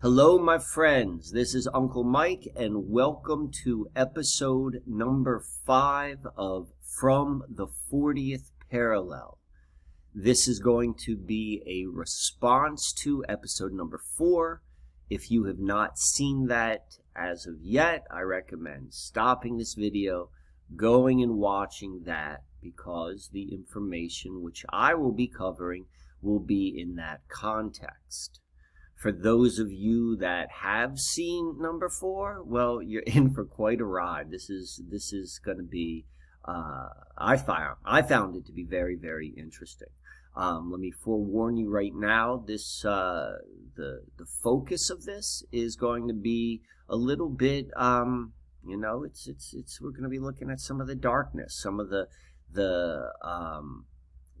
Hello, my friends. This is Uncle Mike, and welcome to episode number five of From the 40th Parallel. This is going to be a response to episode number four. If you have not seen that as of yet, I recommend stopping this video, going and watching that, because the information which I will be covering will be in that context for those of you that have seen number four, well, you're in for quite a ride. This is this is going to be. Uh, I found I found it to be very very interesting. Um, let me forewarn you right now. This uh, the the focus of this is going to be a little bit. Um, you know, it's it's it's we're going to be looking at some of the darkness, some of the the um,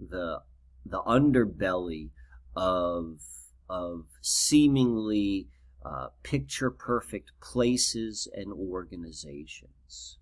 the the underbelly of of seemingly uh, picture perfect places and organizations.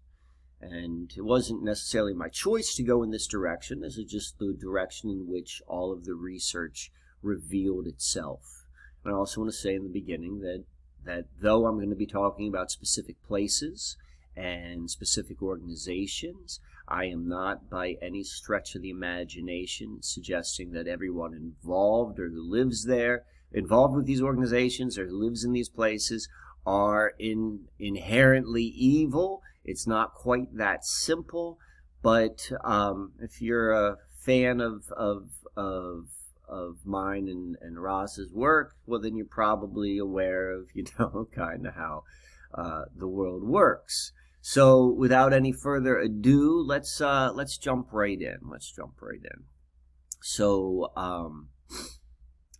And it wasn't necessarily my choice to go in this direction. This is just the direction in which all of the research revealed itself. And I also want to say in the beginning that, that though I'm going to be talking about specific places and specific organizations, I am not by any stretch of the imagination suggesting that everyone involved or who lives there involved with these organizations or who lives in these places are in inherently evil. It's not quite that simple, but um, if you're a fan of of of of mine and, and Ross's work, well, then you're probably aware of you know kind of how uh, the world works. So, without any further ado, let's uh, let's jump right in. Let's jump right in. So, um,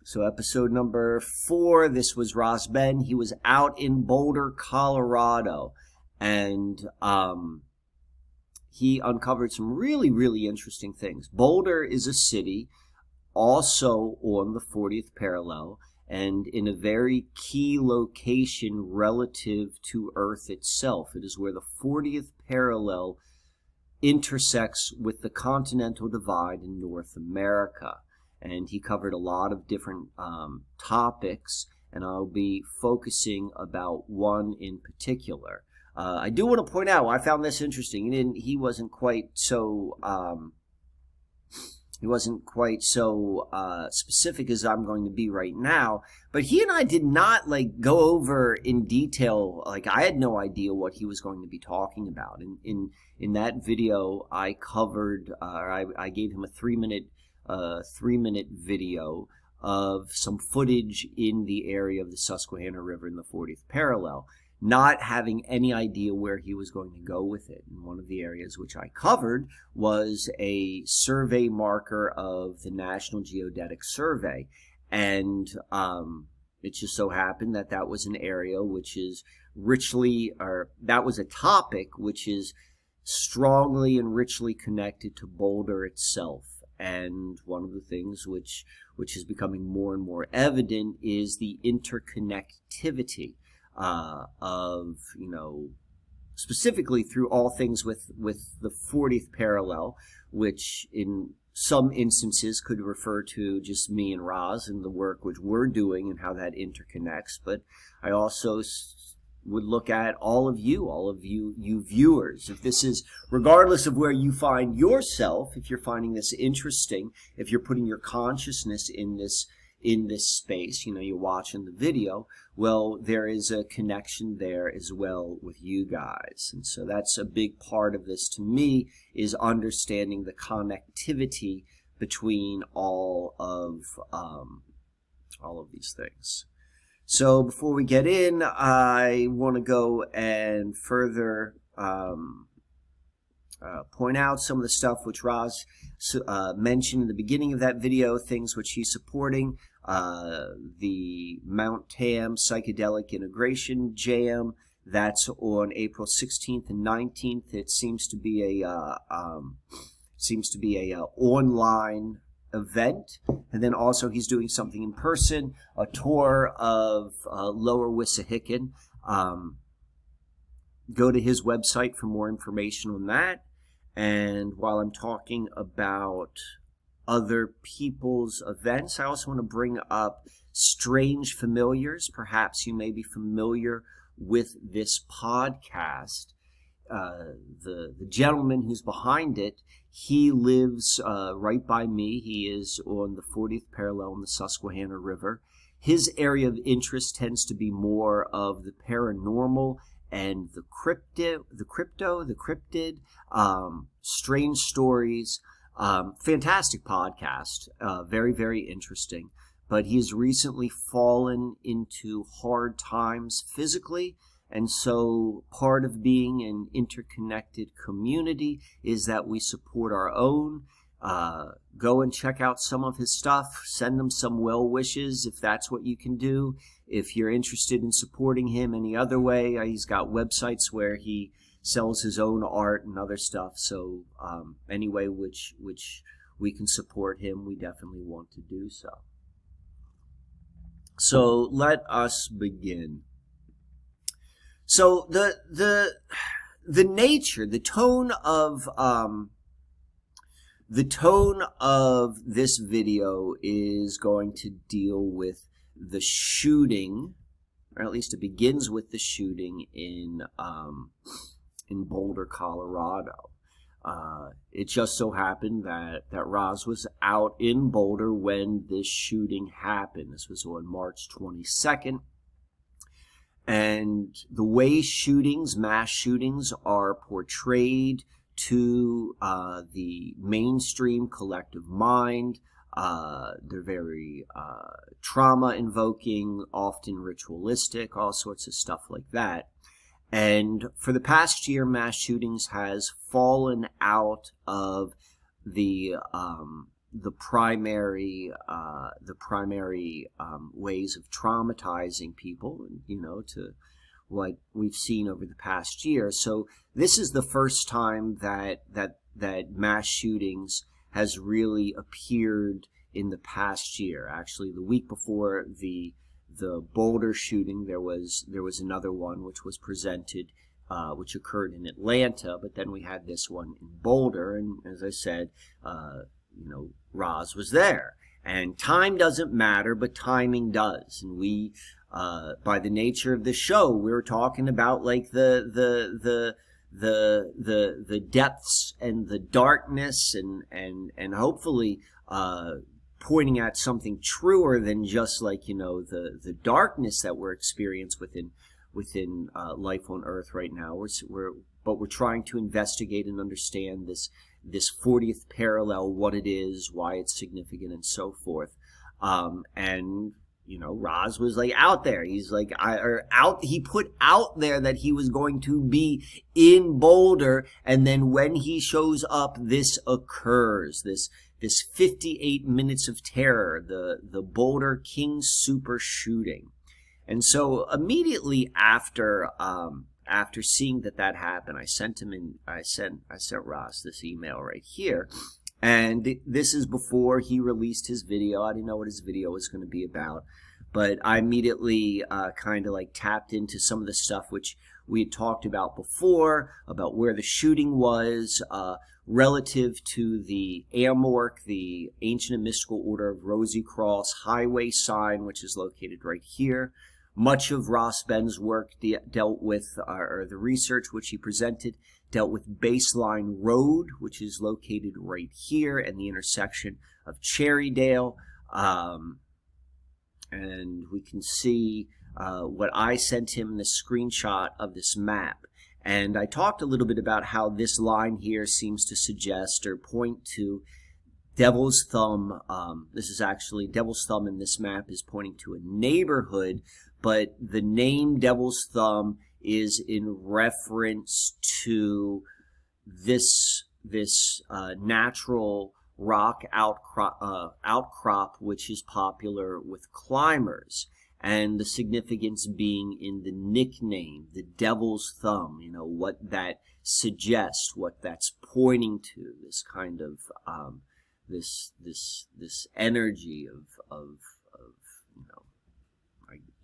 so episode number four, this was Ross Ben. He was out in Boulder, Colorado, and um, he uncovered some really, really interesting things. Boulder is a city also on the 40th parallel and in a very key location relative to Earth itself. It is where the 40th parallel intersects with the continental divide in North America and he covered a lot of different um, topics, and I'll be focusing about one in particular. Uh, I do want to point out I found this interesting. He, he wasn't quite so um, he wasn't quite so uh, specific as I'm going to be right now. But he and I did not like go over in detail. Like I had no idea what he was going to be talking about. In in in that video, I covered. Uh, I I gave him a three minute a three minute video of some footage in the area of the Susquehanna River in the 40th parallel, not having any idea where he was going to go with it. And one of the areas which I covered was a survey marker of the National Geodetic Survey. And um, it just so happened that that was an area which is richly, or that was a topic which is strongly and richly connected to Boulder itself and one of the things which which is becoming more and more evident is the interconnectivity uh, of you know specifically through all things with with the 40th parallel which in some instances could refer to just me and Roz and the work which we're doing and how that interconnects. But I also would look at all of you, all of you, you viewers. If this is, regardless of where you find yourself, if you're finding this interesting, if you're putting your consciousness in this, in this space, you know, you're watching the video, well, there is a connection there as well with you guys. And so that's a big part of this to me is understanding the connectivity between all of, um, all of these things. So before we get in, I want to go and further um, uh, point out some of the stuff which Roz uh, mentioned in the beginning of that video, things which he's supporting, uh, the Mount Tam Psychedelic Integration Jam, that's on April 16th and 19th. It seems to be a uh, um, seems to be a uh, online event. And then also he's doing something in person, a tour of uh, Lower Wissahickon. Um, go to his website for more information on that. And while I'm talking about other people's events. I also want to bring up strange familiars. Perhaps you may be familiar with this podcast. Uh, the the gentleman who's behind it, he lives uh, right by me. He is on the 40th parallel in the Susquehanna River. His area of interest tends to be more of the paranormal and the crypto, the crypto, the cryptid, um, strange stories. Um, fantastic podcast, uh, very very interesting. But he's recently fallen into hard times physically and so part of being an interconnected community is that we support our own. Uh, go and check out some of his stuff. Send him some well wishes if that's what you can do. If you're interested in supporting him any other way, uh, he's got websites where he sells his own art and other stuff. So um, any way which which we can support him, we definitely want to do so. So let us begin. So the the the nature, the tone of um, the tone of this video is going to deal with the shooting, or at least it begins with the shooting in um, in Boulder, Colorado. Uh, it just so happened that, that Roz was out in Boulder when this shooting happened. This was on March 22nd. And the way shootings, mass shootings, are portrayed to uh, the mainstream collective mind, uh, they're very uh, trauma invoking, often ritualistic, all sorts of stuff like that. And for the past year, mass shootings has fallen out of the um, the primary uh, the primary um, ways of traumatizing people, you know, to what we've seen over the past year. So this is the first time that that that mass shootings has really appeared in the past year. Actually, the week before the the Boulder shooting, there was there was another one which was presented, uh, which occurred in Atlanta. But then we had this one in Boulder, and as I said, uh, you know, Roz was there. And time doesn't matter, but timing does. And we, uh, by the nature of the show, we're talking about like the, the, the, the, the, the depths and the darkness and, and, and hopefully, uh, pointing at something truer than just like, you know, the, the darkness that we're experiencing within, within, uh, life on earth right now. We're, we're, but we're trying to investigate and understand this this 40th parallel, what it is, why it's significant, and so forth. Um, and you know, Roz was like out there. He's like, I or out. He put out there that he was going to be in Boulder, and then when he shows up, this occurs. This this 58 minutes of terror, the the Boulder King Sooper shooting, and so immediately after um, after seeing that that happened, I sent him in. I sent I sent Ross this email right here, and this is before he released his video. I didn't know what his video was going to be about, but I immediately uh, kind of like tapped into some of the stuff which we had talked about before about where the shooting was. Uh, relative to the AMORC, the Ancient and Mystical Order of Rosy Cross Highway sign, which is located right here. Much of Ross Ben's work de- dealt with, uh, or the research which he presented, dealt with Baseline Road, which is located right here and the intersection of Cherryvale. Um, and we can see uh, what I sent him, the screenshot of this map. And I talked a little bit about how this line here seems to suggest or point to Devil's Thumb. Um, this is actually Devil's Thumb in this map is pointing to a neighborhood but the name Devil's Thumb is in reference to this this uh, natural rock outcrop, uh, outcrop, which is popular with climbers, and the significance being in the nickname, the Devil's Thumb. You know what that suggests, what that's pointing to. This kind of um, this this this energy of of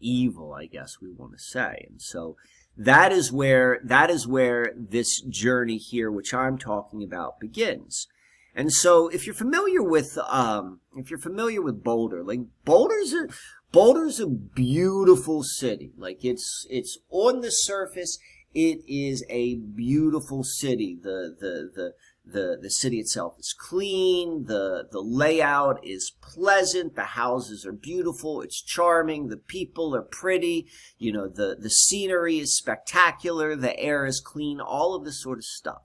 evil, I guess we want to say. And so that is where that is where this journey here, which I'm talking about, begins. And so, if you're familiar with, um, if you're familiar with Boulder, like Boulder's a Boulder's a beautiful city. Like it's it's on the surface, it is a beautiful city. The the the the the city itself is clean. The the layout is pleasant. The houses are beautiful. It's charming. The people are pretty. You know the the scenery is spectacular. The air is clean. All of this sort of stuff.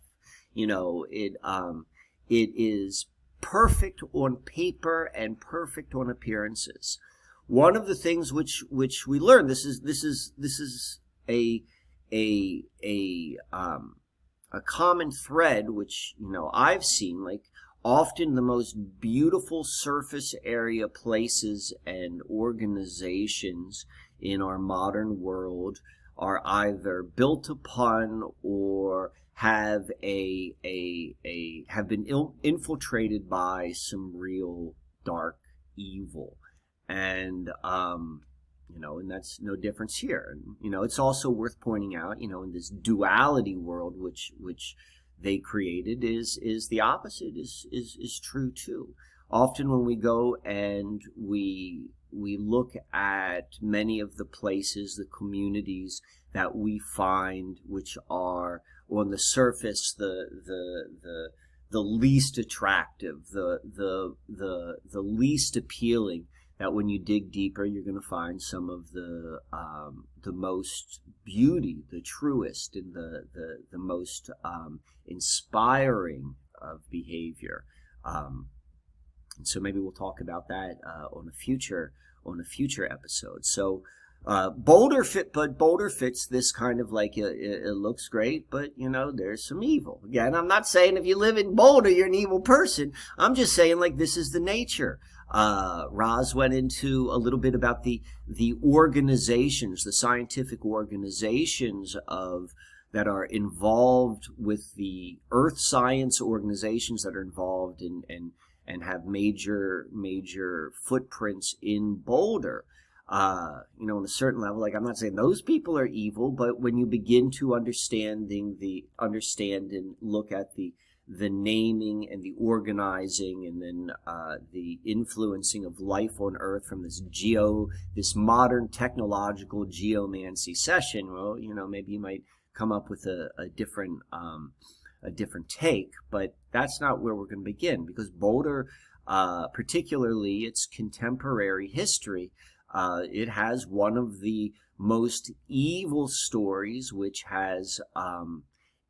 You know it um it is perfect on paper and perfect on appearances. One of the things which which we learned this is this is this is a a a um a common thread which you know I've seen like often the most beautiful surface area places and organizations in our modern world are either built upon or have a a a have been il- infiltrated by some real dark evil. And um you know and that's no difference here and you know it's also worth pointing out you know in this duality world which which they created is is the opposite is is is true too often when we go and we we look at many of the places the communities that we find which are on the surface the the the the least attractive, the the the the least appealing. That when you dig deeper, you're going to find some of the um, the most beauty, the truest, and the the the most um, inspiring of behavior. Um, and so maybe we'll talk about that uh, on a future on a future episode. So uh, Boulder fit, but Boulder fits this kind of like it, it, looks great, but you know there's some evil. Again, I'm not saying if you live in Boulder you're an evil person. I'm just saying like this is the nature. Uh, Roz went into a little bit about the the organizations, the scientific organizations of that are involved with the Earth science organizations that are involved in and and have major major footprints in Boulder uh, you know, on a certain level. Like I'm not saying those people are evil, but when you begin to understanding the understand and look at the the naming and the organizing and then uh, the influencing of life on earth from this geo this modern technological geomancy session well you know maybe you might come up with a, a different um, a different take but that's not where we're going to begin because boulder uh, particularly its contemporary history uh, it has one of the most evil stories, which has um,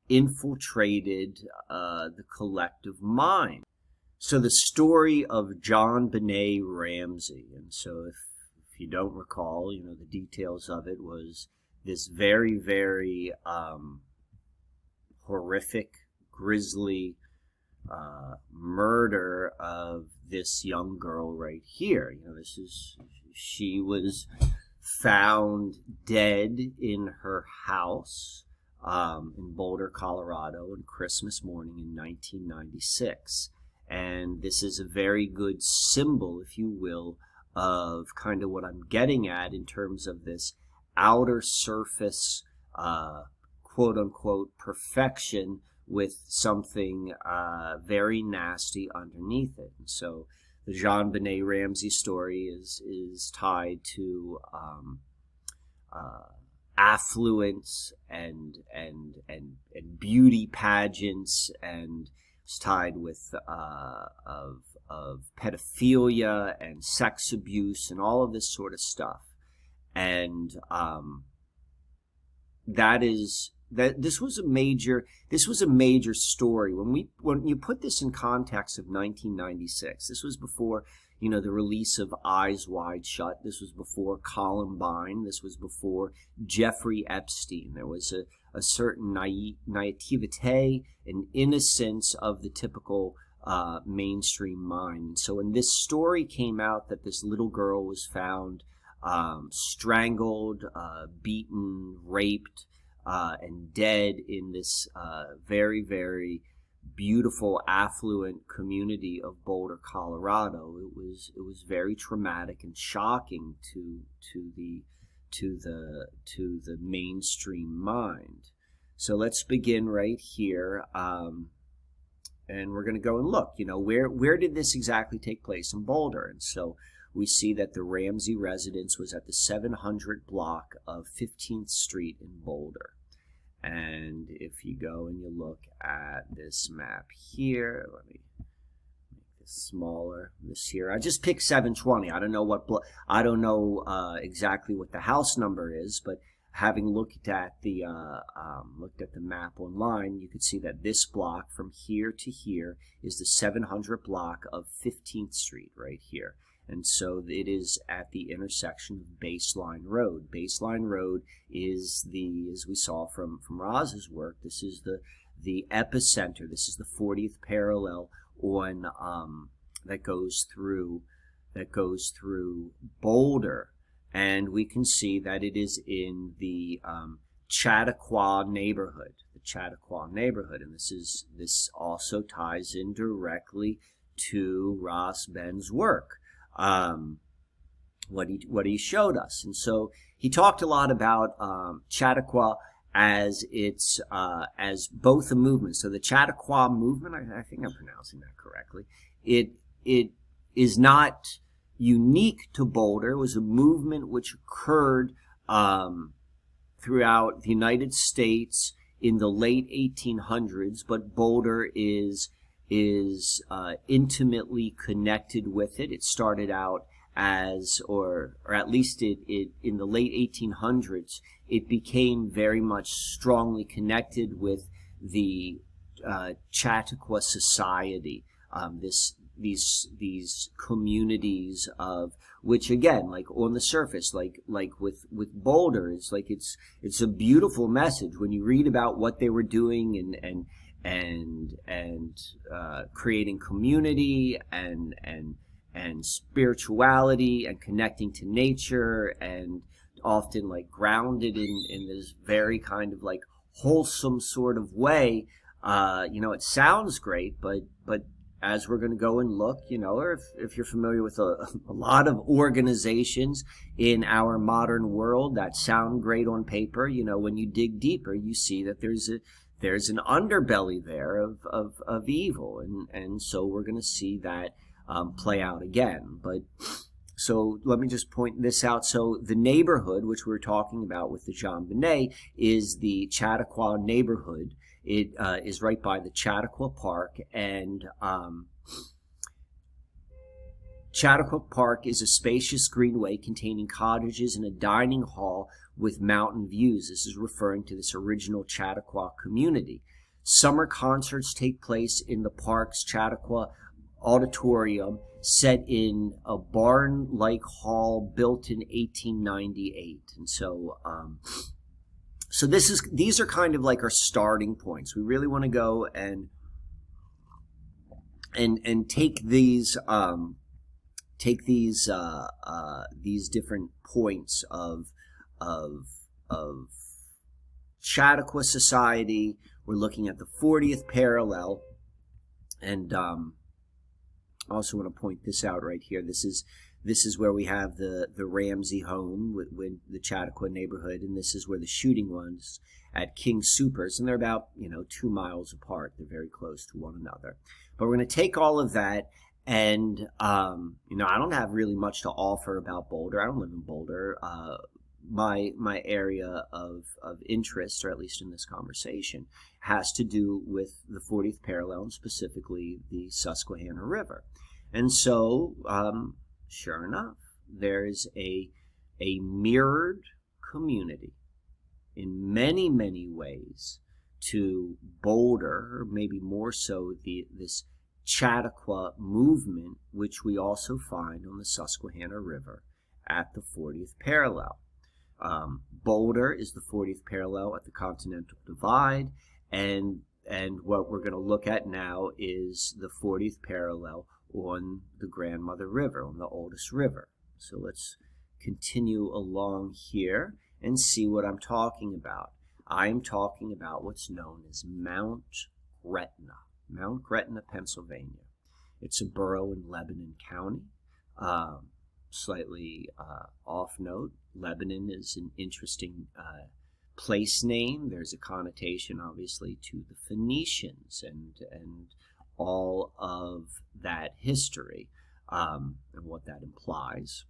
infiltrated uh, the collective mind. So the story of JonBenét Ramsey, and so if, if you don't recall, you know the details of it was this very very um, horrific, grisly uh, murder of this young girl right here. You know, this is she was found dead in her house um, in Boulder, Colorado, on Christmas morning in 1996. And this is a very good symbol, if you will, of kind of what I'm getting at in terms of this outer surface, uh, quote unquote, perfection with something uh, very nasty underneath it. And so the JonBenét Ramsey story is is tied to um, uh, affluence and and and and beauty pageants and it's tied with uh, of of pedophilia and sex abuse and all of this sort of stuff. And um, that is that this was a major this was a major story. When we when you put this in context of 1996 this was before you know the release of eyes wide shut. This was before columbine. This was before jeffrey epstein. There was a, a certain naive, naivete and innocence of the typical uh, mainstream mind. So when this story came out that this little girl was found um, strangled uh, beaten raped uh, and dead in this uh, very, very beautiful, affluent community of Boulder, Colorado. It was it was very traumatic and shocking to to the to the to the mainstream mind. So let's begin right here. Um, and we're going to go and look. You know, where where did this exactly take place in Boulder? And so we see that the Ramsey residence was at the 700 block of 15th Street in Boulder. And if you go and you look at this map here, let me make this smaller. This here, I just picked 720. I don't know what I don't know uh, exactly what the house number is, but having looked at the uh, um, looked at the map online, you could see that this block from here to here is the 700 block of 15th Street right here. And so it is at the intersection of Baseline Road. Baseline Road is the, as we saw from, from Roz's work, this is the, the epicenter. This is the 40th parallel on, um, that goes through, that goes through Boulder. And we can see that it is in the, um, Chautauqua neighborhood, the Chautauqua neighborhood. And this is, this also ties in directly to Roz Ben's work um, what he what he showed us. And so he talked a lot about um, Chautauqua as it's uh, as both a movement. So the Chautauqua movement, I, I, think I'm pronouncing that correctly. It it is not unique to Boulder. It was a movement which occurred um, throughout the United States in the late 1800s, but Boulder is is uh, intimately connected with it. It started out as, or or at least it, it in the late 1800s, it became very much strongly connected with the uh, Chautauqua Society. Um, this these these communities of which again like on the surface like like with with boulder it's like it's it's a beautiful message when you read about what they were doing and and and and uh, creating community and and and spirituality and connecting to nature and often like grounded in in this very kind of like wholesome sort of way. Uh, you know it sounds great but but as we're going to go and look, you know, or if, if you're familiar with a, a, lot of organizations in our modern world that sound great on paper, you know, when you dig deeper, you see that there's a, there's an underbelly there of, of, of evil. And, and so we're going to see that um, play out again. But so let me just point this out. So the neighborhood, which we are talking about with the JonBenét, is the Chautauqua neighborhood. It uh, is right by the Chautauqua Park, and um, Chautauqua Park is a spacious greenway containing cottages and a dining hall with mountain views. This is referring to this original Chautauqua community. Summer concerts take place in the park's Chautauqua Auditorium, set in a barn like hall built in 1898. And so, um, so this is these are kind of like our starting points. We really want to go and and and take these um, take these uh, uh, these different points of of of Chautauqua society. We're looking at the 40th parallel, and um, I also want to point this out right here. This is this is where we have the the Ramsey home with, with the Chautauqua neighborhood, and this is where the shooting was at King Soopers, and they're about you know two miles apart. They're very close to one another. But we're going to take all of that and um, you know, I don't have really much to offer about Boulder. I don't live in Boulder. Uh, my my area of of interest, or at least in this conversation, has to do with the 40th parallel, and specifically the Susquehanna River. And so, um, sure enough, there is a a mirrored community in many many ways to Boulder, maybe more so the this Chautauqua movement, which we also find on the Susquehanna River at the 40th parallel. Um, Boulder is the 40th parallel at the Continental Divide, and and what we're going to look at now is the 40th parallel on the Grandmother River, on the oldest river. So let's continue along here and see what I'm talking about. I'm talking about what's known as Mount Gretna, Mount Gretna, Pennsylvania. It's a borough in Lebanon County. Um, slightly uh, off note, Lebanon is an interesting uh, place name. There's a connotation, obviously, to the Phoenicians and and all of that history um, and what that implies.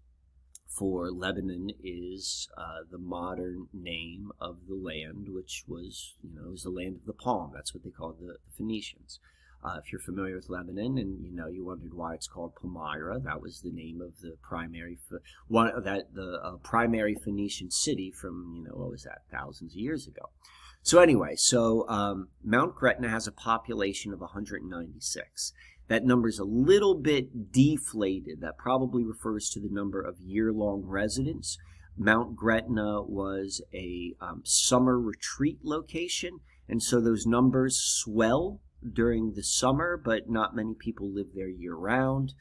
For Lebanon is uh, the modern name of the land, which was, you know, was the land of the palm. That's what they called the Phoenicians. Uh, if you're familiar with Lebanon and you know you wondered why it's called Palmyra, that was the name of the primary one that the uh, primary Phoenician city from you know what was that thousands of years ago. So anyway, so um, Mount Gretna has a population of 196. That number is a little bit deflated. That probably refers to the number of year-long residents. Mount Gretna was a um, summer retreat location, and so those numbers swell during the summer, but not many people live there year round.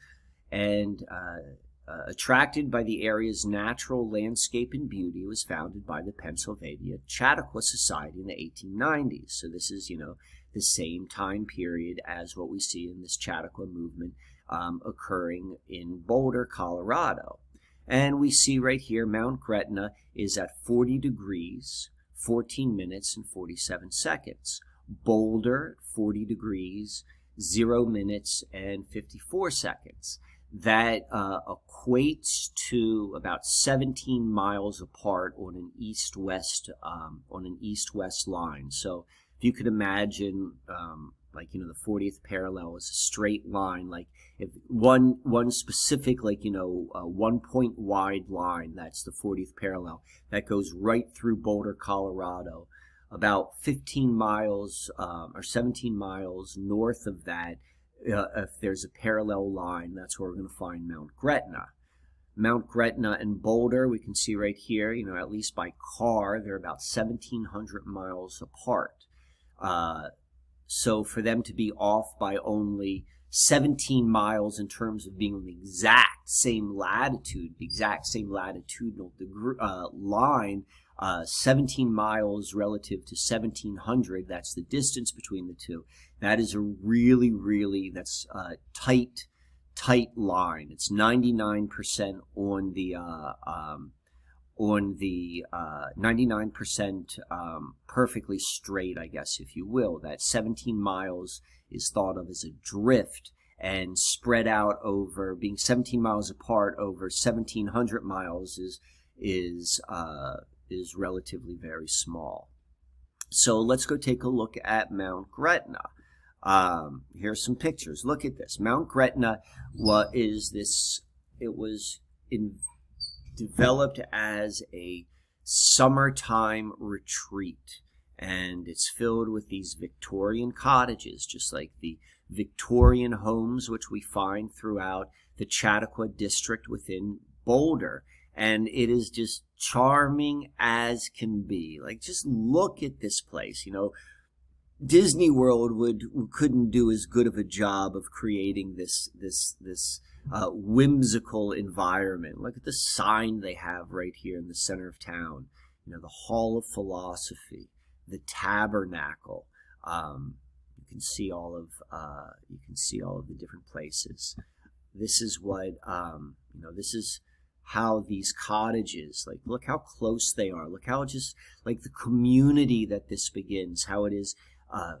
And uh, uh, attracted by the area's natural landscape and beauty, was founded by the Pennsylvania Chautauqua Society in the 1890s. So this is, you know, the same time period as what we see in this Chautauqua movement um, occurring in Boulder, Colorado. And we see right here Mount Gretna is at 40 degrees, 14 minutes, and 47 seconds. Boulder, 40 degrees, 0 minutes, and 54 seconds. That uh, equates to about 17 miles apart on an east-west um, on an east-west line. So if you could imagine, um, like you know, the 40th parallel is a straight line. Like if one one specific, like you know, uh, one point wide line, that's the 40th parallel that goes right through Boulder, Colorado about 15 miles um, or 17 miles north of that, uh, if there's a parallel line, that's where we're going to find Mount Gretna. Mount Gretna and Boulder, we can see right here, you know, at least by car, they're about 1,700 miles apart. Uh, so for them to be off by only 17 miles in terms of being on the exact same latitude, the exact same latitudinal uh, line, uh, 17 miles relative to 1700 that's the distance between the two. That is a really really that's a tight tight line. It's 99% on the uh, um, on the uh, 99% um, perfectly straight i guess if you will. That 17 miles is thought of as a drift and spread out over being 17 miles apart over 1700 miles is is uh, is relatively very small. So let's go take a look at Mount Gretna. Um, here's some pictures. Look at this. Mount Gretna what is this? It was in, developed as a summertime retreat, and it's filled with these Victorian cottages, just like the Victorian homes which we find throughout the Chautauqua district within Boulder and it is just charming as can be. Like, just look at this place. You know, Disney World would couldn't do as good of a job of creating this this this uh, whimsical environment. Look at the sign they have right here in the center of town. You know, the Hall of Philosophy, the Tabernacle. Um, you can see all of uh, you can see all of the different places. This is what um, you know. This is how these cottages, like, look how close they are. Look how just, like, the community that this begins, how it is uh,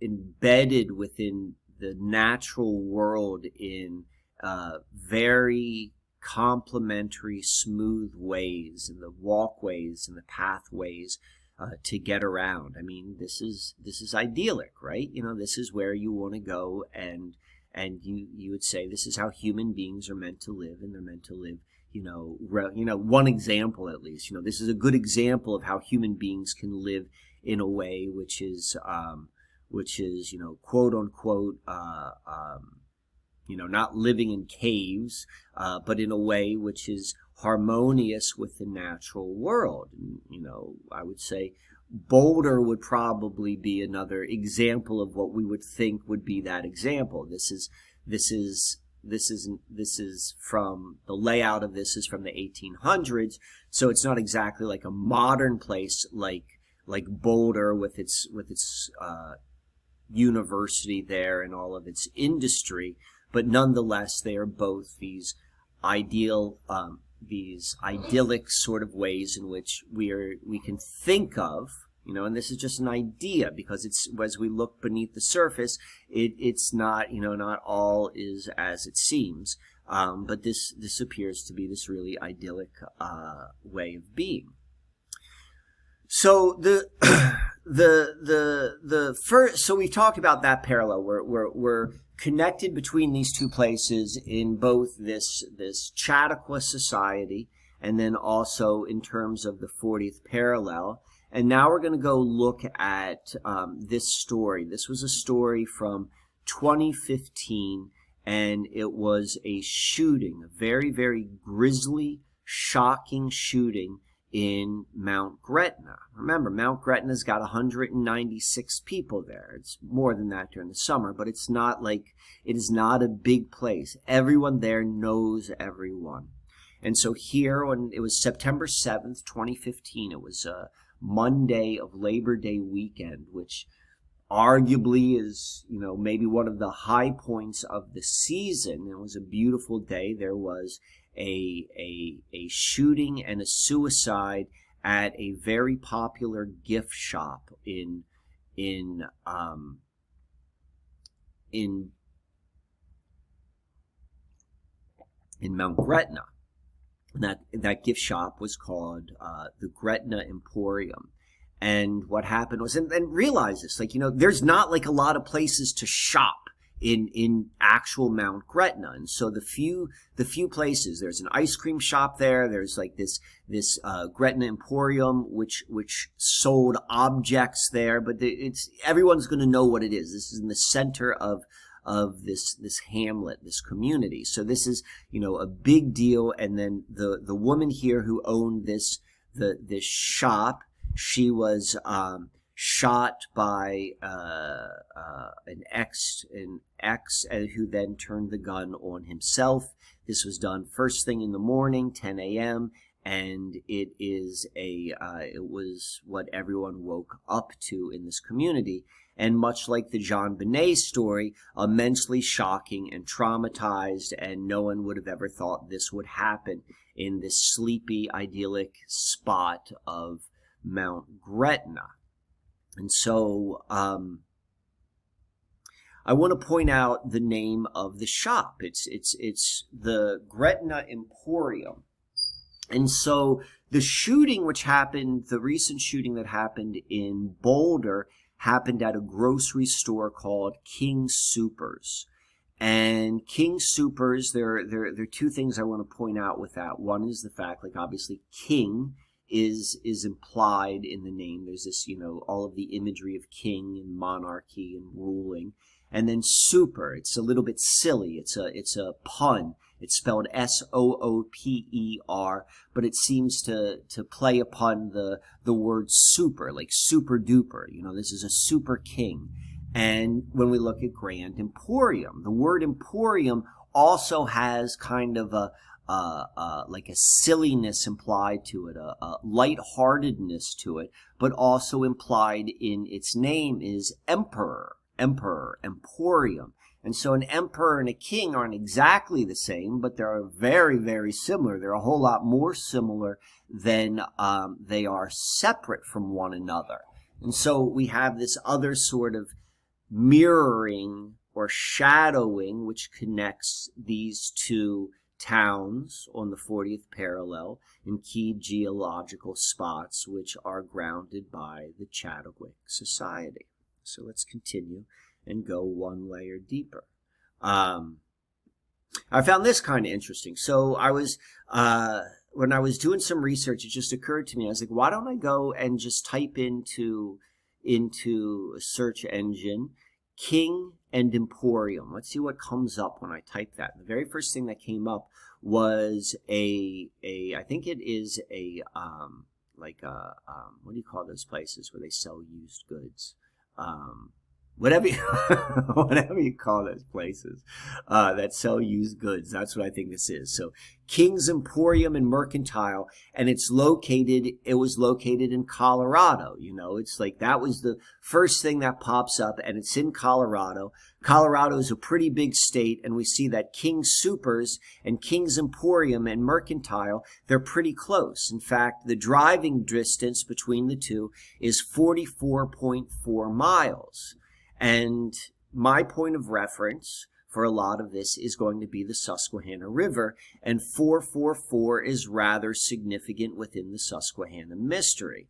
embedded within the natural world in uh, very complementary, smooth ways, and the walkways and the pathways uh, to get around. I mean, this is this is idyllic, right? You know, this is where you want to go and and you you would say this is how human beings are meant to live and they're meant to live you know re, you know one example at least. You know this is a good example of how human beings can live in a way which is um, which is you know quote unquote uh, um, you know not living in caves uh, but in a way which is harmonious with the natural world. And, you know i would say Boulder would probably be another example of what we would think would be that example. This is this is this is this is from the layout of this is from the 1800s, so it's not exactly like a modern place like like Boulder with its with its uh, university there and all of its industry, but nonetheless they are both these ideal um, these idyllic sort of ways in which we are we can think of You know, and this is just an idea because it's as we look beneath the surface, it, it's not you know not all is as it seems. Um, but this this appears to be this really idyllic uh, way of being. So the the the the first so we talked about that parallel where we're, we're connected between these two places in both this this Chautauqua society and then also in terms of the 40th parallel. And now we're going to go look at um, this story. This was a story from 2015, and it was a shooting, a very, very grisly, shocking shooting in Mount Gretna. Remember, Mount Gretna's got 196 people there. It's more than that during the summer, but it's not like it is not a big place. Everyone there knows everyone. And so here, when it was September 7th, 2015, it was a Monday of Labor Day weekend, which arguably is, you know, maybe one of the high points of the season. It was a beautiful day. There was a, a, a shooting and a suicide at a very popular gift shop in in um, in in Mount Gretna. And that that gift shop was called uh, the Gretna Emporium. And what happened was, and, and realize this, like you know, there's not like a lot of places to shop in in actual Mount Gretna. And so the few the few places there's an ice cream shop there. There's like this this uh, Gretna Emporium which which sold objects there, but it's everyone's going to know what it is. This is in the center of of this this hamlet, this community. So this is you know a big deal. And then the the woman here who owned this the this shop, she was. Um, shot by uh, uh, an ex an ex who then turned the gun on himself. This was done first thing in the morning, 10 a.m. And it is a uh, it was what everyone woke up to in this community, and much like the JonBenét story, immensely shocking and traumatized, and no one would have ever thought this would happen in this sleepy, idyllic spot of Mount Gretna. And so um, I want to point out the name of the shop. It's it's it's the Gretna Emporium. And so the shooting which happened, the recent shooting that happened in Boulder happened at a grocery store called King Soopers. And King Soopers, there, there, there are two things I want to point out with that. One is the fact, like obviously King is is implied in the name. There's this, you know, all of the imagery of king and monarchy and ruling. And then super, it's a little bit silly. It's a it's a pun. It's spelled S O O P E R, but it seems to to play upon the the word super, like super duper. You know, this is a super king. And when we look at Grand Emporium, the word emporium also has kind of a, uh, uh, like a silliness implied to it, a, a lightheartedness to it, but also implied in its name is emperor, emperor, emporium. And so an emperor and a king aren't exactly the same, but they're very, very similar. They're a whole lot more similar than um, they are separate from one another. And so we have this other sort of mirroring or shadowing which connects these two towns on the 40th parallel in key geological spots which are grounded by the Chautauquan Society. So let's continue and go one layer deeper. Um, I found this kind of interesting. So I was, uh, when I was doing some research, it just occurred to me. I was like, why don't I go and just type into, into a search engine King and Emporium. Let's see what comes up when I type that. The very first thing that came up was a a I think it is a um, like a um, what do you call those places where they sell used goods? Um, whatever you, whatever you call those places uh, that sell used goods. That's what I think this is. So King's Emporium and Mercantile, and it's located. It was located in Colorado. You know, it's like that was the first thing that pops up, and it's in Colorado. Colorado is a pretty big state, and we see that King's Soopers and King's Emporium and Mercantile they're pretty close. In fact, the driving distance between the two is 44.4 miles. And my point of reference for a lot of this is going to be the Susquehanna River, and 444 is rather significant within the Susquehanna mystery.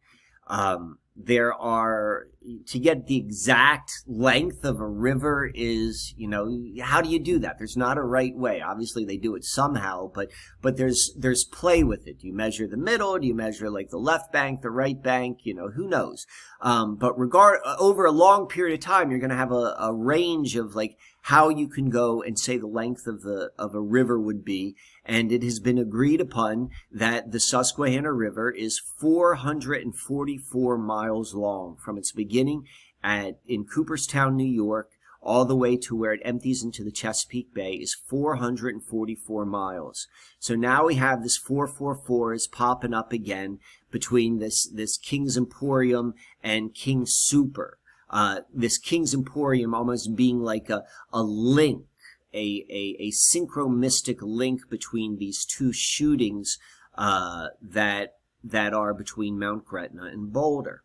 Um, there are to get the exact length of a river is you know how do you do that? There's not a right way. Obviously they do it somehow but but there's there's play with it. Do you measure the middle? Do you measure like the left bank the right bank? You know who knows? Um, but regard over a long period of time you're going to have a, a range of like how you can go and say the length of the of a river would be and it has been agreed upon that the Susquehanna River is 444 miles long from its beginning at in Cooperstown, New York, all the way to where it empties into the Chesapeake Bay is 444 miles. So now we have this 444 is popping up again between this this King's Emporium and King Sooper uh, this King's Emporium almost being like a, a link, a, a, a synchromystic link between these two shootings uh, that, that are between Mount Gretna and Boulder.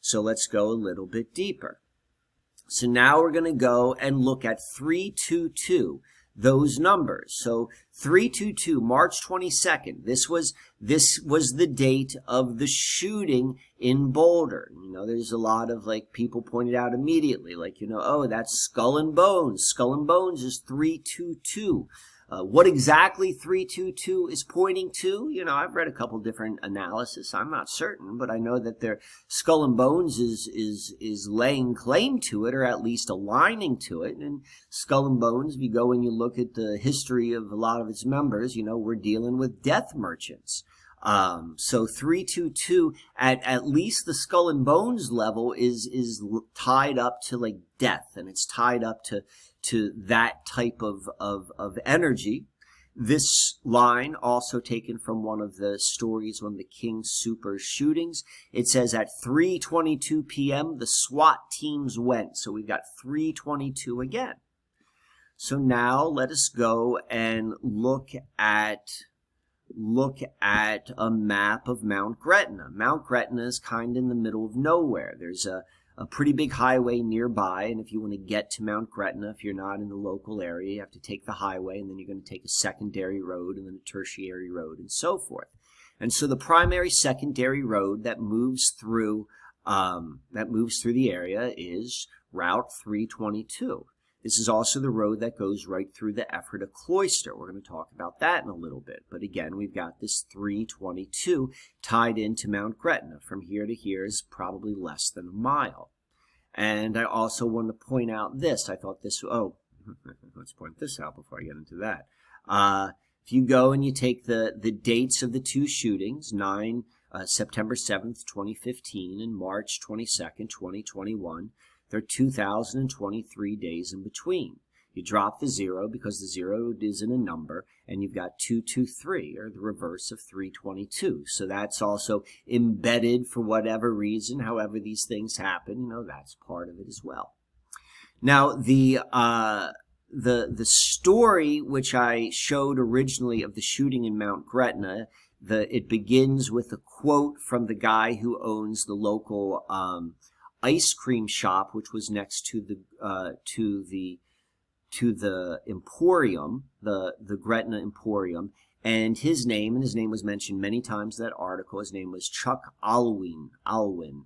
So let's go a little bit deeper. So now we're going to go and look at 322 those numbers. So 322, March 22nd. This was, this was the date of the shooting in Boulder. You know, there's a lot of like people pointed out immediately, like, you know, oh, that's Skull and Bones. Skull and Bones is 322. Uh, what exactly 322 is pointing to, you know, I've read a couple different analysis. I'm not certain, but I know that their skull and bones is is is laying claim to it, or at least aligning to it. And skull and bones, if you go and you look at the history of a lot of its members, you know, we're dealing with death merchants. Um, so 322 at at least the skull and bones level is is tied up to like death, and it's tied up to to that type of, of, of energy. This line, also taken from one of the stories from the King Sooper shootings, it says at 3:22 p.m. the SWAT teams went. So we've got 3:22 again. So now let us go and look at look at a map of Mount Gretna. Mount Gretna is kind of in the middle of nowhere. There's a a pretty big highway nearby. And if you want to get to Mount Gretna, if you're not in the local area, you have to take the highway and then you're going to take a secondary road and then a tertiary road and so forth. And so the primary secondary road that moves through um, that moves through the area is Route 322. This is also the road that goes right through the Ephrata cloister. We're going to talk about that in a little bit. But again, we've got this 322 tied into Mount Gretna. From here to here is probably less than a mile. And I also want to point out this. I thought this, oh, let's point this out before I get into that. Uh, if you go and you take the, the dates of the two shootings, 9, uh, September 7th, 2015 and March 22nd, 2021, there are 2,023 days in between. You drop the zero because the zero isn't a number, and you've got 223, or the reverse of 322. So that's also embedded for whatever reason, however these things happen, you know, that's part of it as well. Now, the, uh, the, the story which I showed originally of the shooting in Mount Gretna, the, it begins with a quote from the guy who owns the local, um, ice cream shop, which was next to the uh, to the to the Emporium, the the Gretna Emporium, and his name and his name was mentioned many times in that article. His name was Chuck Alwyn. Alwyn,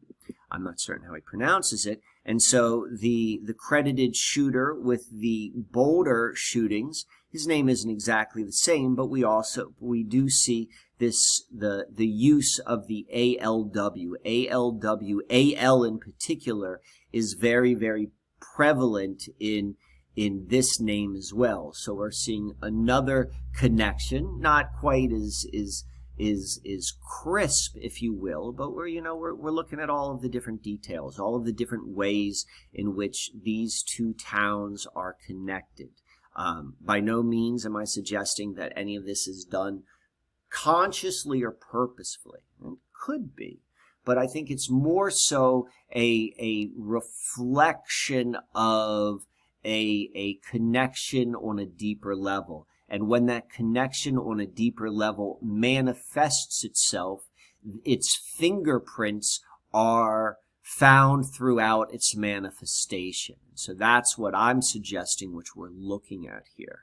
I'm not certain how he pronounces it. And so the the credited shooter with the Boulder shootings, his name isn't exactly the same, but we also we do see this the the use of the ALW, ALW, AL in particular is very very prevalent in in this name as well. So we're seeing another connection, not quite as is is is crisp, if you will, but we're you know we're we're looking at all of the different details, all of the different ways in which these two towns are connected. Um, by no means am I suggesting that any of this is done consciously or purposefully. It could be, but I think it's more so a a reflection of a a connection on a deeper level and when that connection on a deeper level manifests itself, its fingerprints are found throughout its manifestation. So that's what I'm suggesting, which we're looking at here.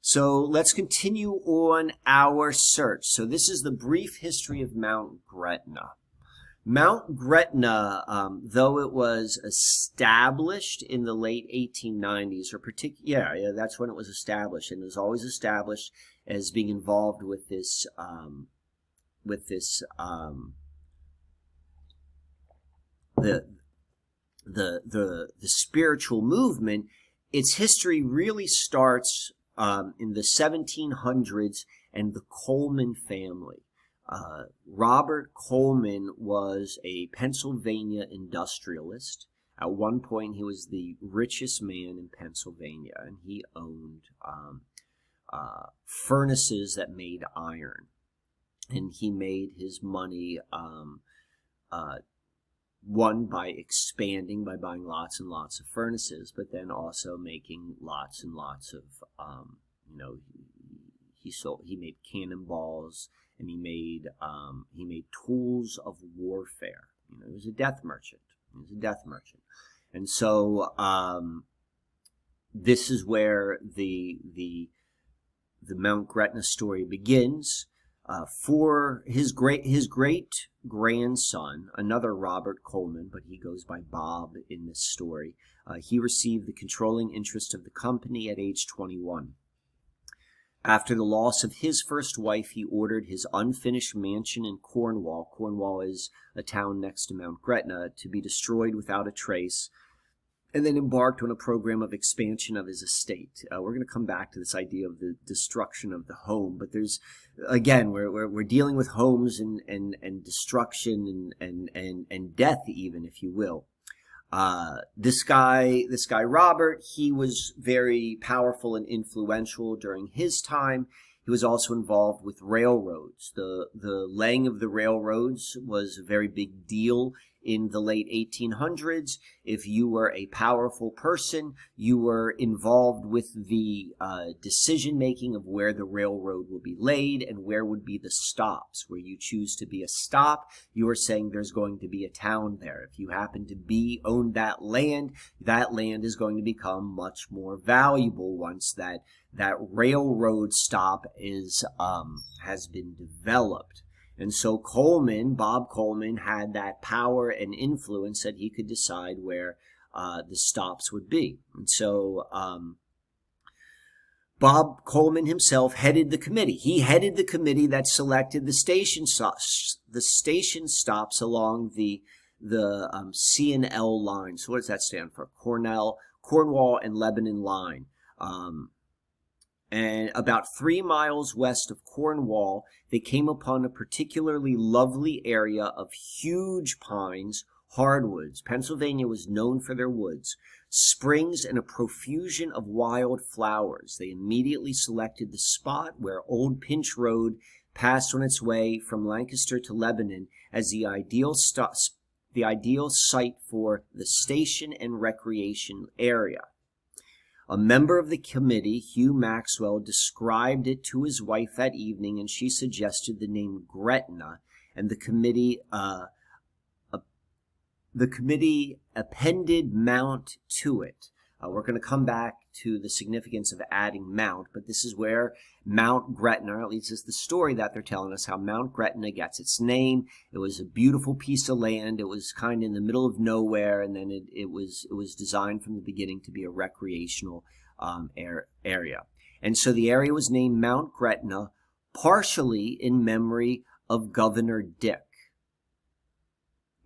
So let's continue on our search. So this is the brief history of Mount Gretna. Mount Gretna, um, though it was established in the late 1890s, or partic- yeah, yeah, that's when it was established, and it was always established as being involved with this, um, with this, um, the, the, the, the spiritual movement. Its history really starts um, in the 1700s and the Coleman family. Uh, Robert Coleman was a Pennsylvania industrialist. At one point, he was the richest man in Pennsylvania, and he owned um, uh, furnaces that made iron. And he made his money, um, uh, one, by expanding, by buying lots and lots of furnaces, but then also making lots and lots of, um, you know, he sold, he made cannonballs and he made um, he made tools of warfare. You know, he was a death merchant. He was a death merchant, and so um, this is where the the the Mount Gretna story begins. Uh, for his great his great grandson, another Robert Coleman, but he goes by Bob in this story. Uh, he received the controlling interest of the company at age 21. After the loss of his first wife, he ordered his unfinished mansion in Cornwall Cornwall is a town next to Mount Gretna to be destroyed without a trace, and then embarked on a program of expansion of his estate. Uh, we're going to come back to this idea of the destruction of the home, but there's, again, we're, we're, we're dealing with homes and, and, and destruction and, and, and, and death, even, if you will. Uh, this guy, this guy Robert, he was very powerful and influential during his time. He was also involved with railroads. The the laying of the railroads was a very big deal in the late 1800s. If you were a powerful person, you were involved with the uh, decision making of where the railroad will be laid and where would be the stops. Where you choose to be a stop, you are saying there's going to be a town there. If you happen to be own that land, that land is going to become much more valuable once that that railroad stop is um, has been developed. And so Coleman, Bob Coleman, had that power and influence that he could decide where uh, the stops would be. And so um, Bob Coleman himself headed the committee. He headed the committee that selected the station stops, the station stops along the the um, C and L line. So what does that stand for? Cornell, Cornwall, and Lebanon line. Um, and about three miles west of Cornwall, they came upon a particularly lovely area of huge pines, hardwoods. Pennsylvania was known for their woods, springs, and a profusion of wild flowers. They immediately selected the spot where Old Pinch Road passed on its way from Lancaster to Lebanon as the ideal the ideal site for the station and recreation area. A member of the committee, Hugh Maxwell, described it to his wife that evening, and she suggested the name Gretna, and the committee, uh, uh, the committee appended Mount to it. Uh, we're going to come back to the significance of adding Mount, but this is where Mount Gretna, at least it's the story that they're telling us, how Mount Gretna gets its name. It was a beautiful piece of land. It was kind of in the middle of nowhere, and then it, it was it was designed from the beginning to be a recreational um, area. And so the area was named Mount Gretna, partially in memory of Governor Dick.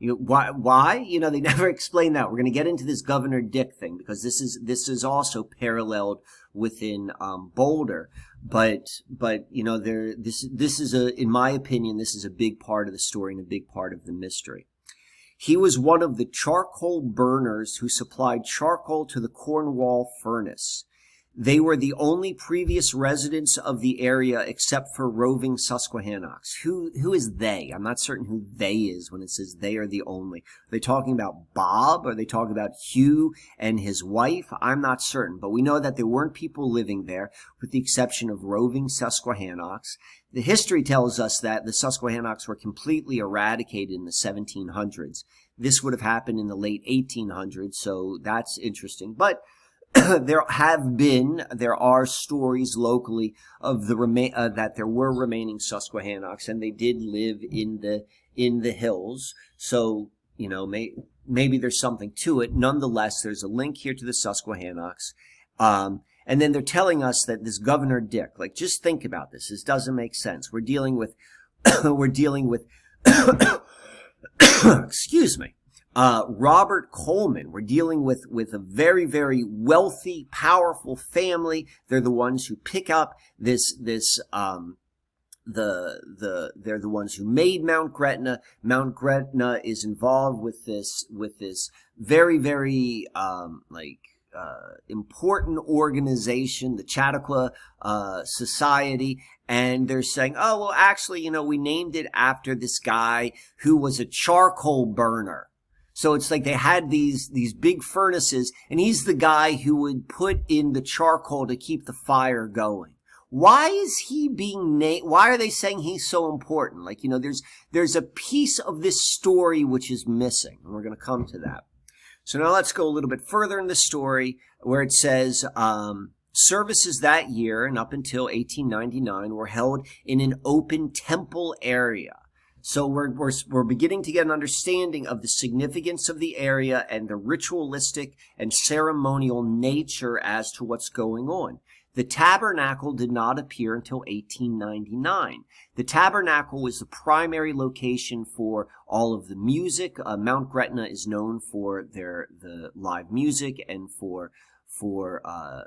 You why? Why? You know, they never explain that. We're going to get into this Governor Dick thing because this is this is also paralleled within um, Boulder. But but you know, there this this is a in my opinion this is a big part of the story and a big part of the mystery. He was one of the charcoal burners who supplied charcoal to the Cornwall furnace. They were the only previous residents of the area except for roving Susquehannocks. Who who is they? I'm not certain who they is when it says they are the only. Are they talking about Bob? Are they talking about Hugh and his wife? I'm not certain, but we know that there weren't people living there, with the exception of roving Susquehannocks. The history tells us that the Susquehannocks were completely eradicated in the 1700s. This would have happened in the late 1800s, so that's interesting. But there have been, there are stories locally of the remain uh, that there were remaining Susquehannocks, and they did live in the in the hills. So you know, may, maybe there's something to it. Nonetheless, there's a link here to the Susquehannocks, um, and then they're telling us that this Governor Dick, like, just think about this. This doesn't make sense. We're dealing with, we're dealing with, excuse me uh, Robert Coleman. We're dealing with, with a very, very wealthy, powerful family. They're the ones who pick up this, this, um, the, the, they're the ones who made Mount Gretna. Mount Gretna is involved with this, with this very, very, um, like, uh, important organization, the Chautauqua uh, Society, and they're saying, oh, well, actually, you know, we named it after this guy who was a charcoal burner. So it's like they had these, these big furnaces and he's the guy who would put in the charcoal to keep the fire going. Why is he being named? Why are they saying he's so important? Like, you know, there's, there's a piece of this story which is missing and we're going to come to that. So now let's go a little bit further in the story where it says, um, Services that year and up until 1899 were held in an open temple area. So we're, we're, we're beginning to get an understanding of the significance of the area and the ritualistic and ceremonial nature as to what's going on. The tabernacle did not appear until 1899. The tabernacle was the primary location for all of the music. Uh, Mount Gretna is known for their the live music and for for uh,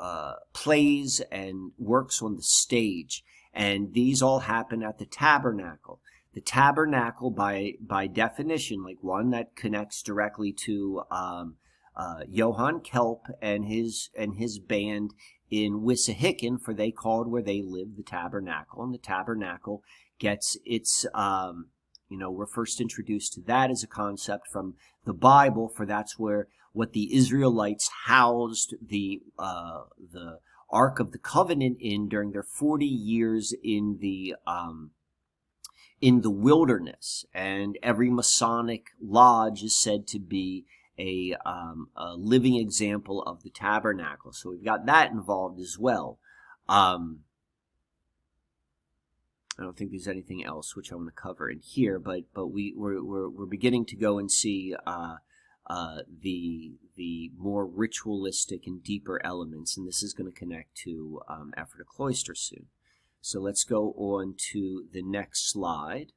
uh, plays and works on the stage, and these all happen at the tabernacle the tabernacle by by definition like one that connects directly to um, uh, Johann Kelp and his and his band in Wissahickon, for they called where they lived the tabernacle, and the tabernacle gets its um, you know we're first introduced to that as a concept from the Bible, for that's where what the Israelites housed the uh, the Ark of the Covenant in during their forty years in the um, in the wilderness, and every Masonic lodge is said to be a, um, a living example of the tabernacle. So we've got that involved as well. Um, I don't think there's anything else which I want to cover in here, but but we we're we're, we're beginning to go and see uh, uh, the the more ritualistic and deeper elements, and this is going to connect to um, Ephrata Cloister soon. So let's go on to the next slide.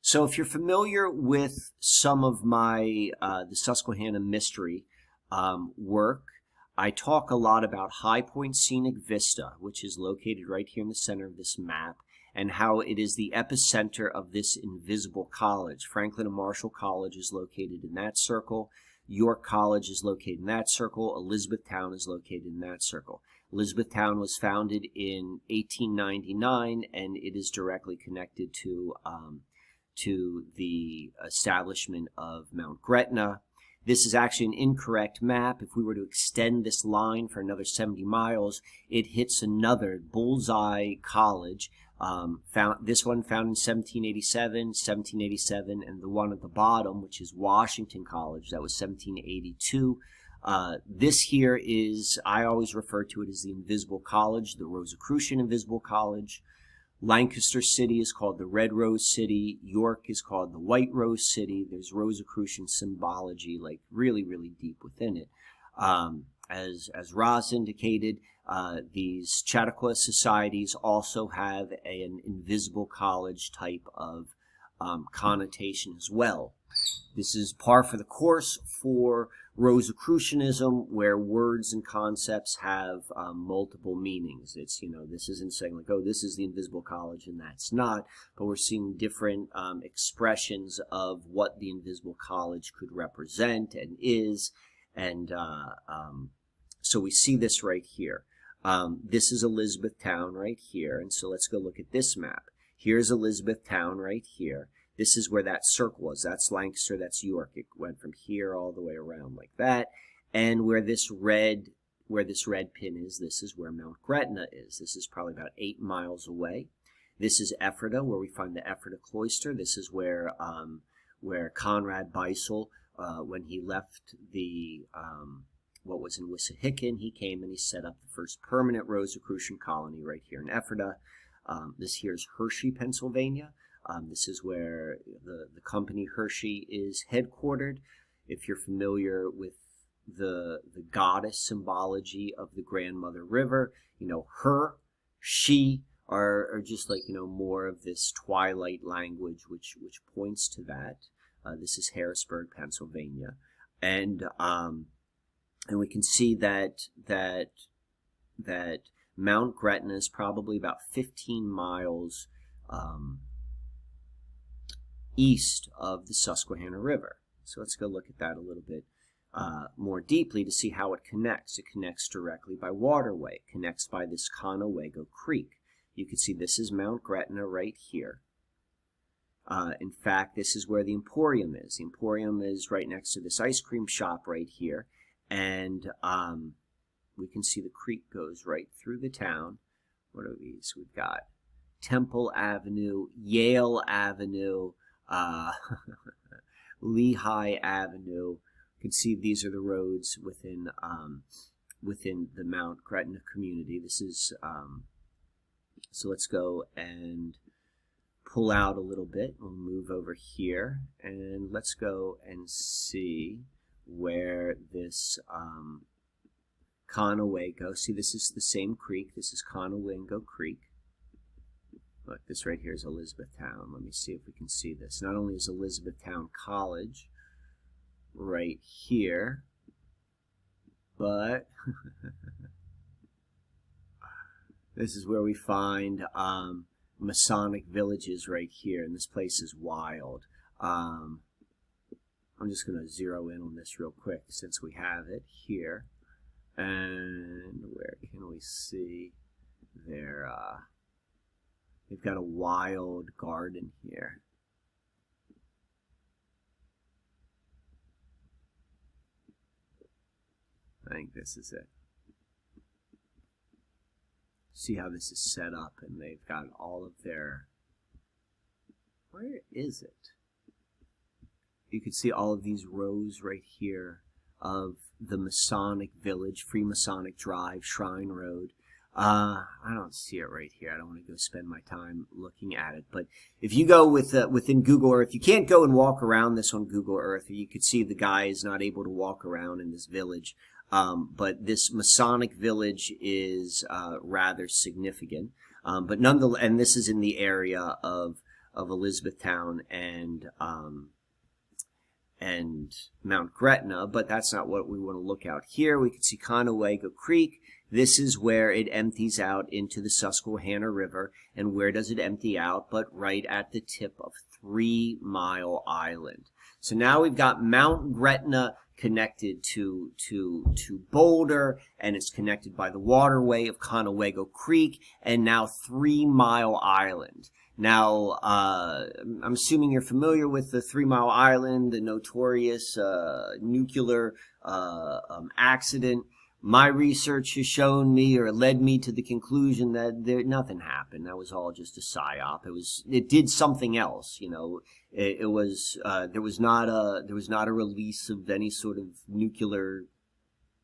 So if you're familiar with some of my uh, the Susquehanna Mystery um, work, I talk a lot about High Point Scenic Vista, which is located right here in the center of this map, and how it is the epicenter of this invisible college. Franklin and Marshall College is located in that circle. York College is located in that circle. Elizabethtown is located in that circle. Elizabethtown was founded in 1899, and it is directly connected to um, to the establishment of Mount Gretna. This is actually an incorrect map. If we were to extend this line for another 70 miles, it hits another bullseye college. Um, found this one found in 1787, 1787, and the one at the bottom, which is Washington College, that was 1782. Uh, this here is, I always refer to it as the Invisible College, the Rosicrucian Invisible College. Lancaster City is called the Red Rose City. York is called the White Rose City. There's Rosicrucian symbology, like really, really deep within it. Um, as as Roz indicated, uh, these Chautauqua societies also have a, an invisible college type of um, connotation as well. This is par for the course for Rosicrucianism, where words and concepts have um, multiple meanings. It's, you know, this isn't saying like, oh, this is the invisible college and that's not, but we're seeing different um, expressions of what the invisible college could represent and is. And uh, um, so we see this right here. Um, this is Elizabethtown right here. And so let's go look at this map. Here's Elizabethtown right here. This is where that circle was. That's Lancaster, that's York. It went from here all the way around like that. And where this red where this red pin is, this is where Mount Gretna is. This is probably about eight miles away. This is Ephrata, where we find the Ephrata cloister. This is where um, where Conrad Beissel, uh, when he left the um, what was in Wissahickon, he came and he set up the first permanent Rosicrucian colony right here in Ephrata. Um, this here is Hershey, Pennsylvania. Um, this is where the, the company Hershey is headquartered. If you're familiar with the, the goddess symbology of the grandmother river, you know, her, she are, are just like, you know, more of this twilight language which, which points to that. Uh, this is Harrisburg, Pennsylvania. And, um, and we can see that, that, that Mount Gretna is probably about 15 miles, um, east of the Susquehanna River. So let's go look at that a little bit uh, more deeply to see how it connects. It connects directly by waterway. It connects by this Conewago Creek. You can see this is Mount Gretna right here. Uh, in fact, this is where the Emporium is. The Emporium is right next to this ice cream shop right here. And um, we can see the creek goes right through the town. What are these? We've got Temple Avenue, Yale Avenue, uh, Lehigh Avenue. You can see these are the roads within um, within the Mount Gretna community. This is um, so. Let's go and pull out a little bit. We'll move over here and let's go and see where this um, Conewago. See, this is the same creek. This is Conewago Creek. Look, this right here is Elizabethtown. Let me see if we can see this. Not only is Elizabethtown College right here, but this is where we find um, Masonic villages right here, and this place is wild. Um, I'm just going to zero in on this real quick since we have it here. And where can we see their... Uh, They've got a wild garden here. I think this is it. See how this is set up and they've got all of their... Where is it? You can see all of these rows right here of the Masonic Village, Freemasonic Drive, Shrine Road. Uh, I don't see it right here. I don't want to go spend my time looking at it. But if you go with uh, within Google Earth, you can't go and walk around this on Google Earth. You could see the guy is not able to walk around in this village. Um, but this Masonic village is uh, rather significant. Um, but nonetheless, and this is in the area of of Elizabethtown and um, and Mount Gretna. But that's not what we want to look out here. We can see Conewago Creek this is where it empties out into the Susquehanna River. And where does it empty out? But right at the tip of Three Mile Island. So now we've got Mount Gretna connected to to to Boulder, and it's connected by the waterway of Conewago Creek, and now Three Mile Island. Now, uh, I'm assuming you're familiar with the Three Mile Island, the notorious uh, nuclear uh, um, accident my research has shown me or led me to the conclusion that there nothing happened. That was all just a psyop. It was it did something else. You know, it, it was uh, there was not a there was not a release of any sort of nuclear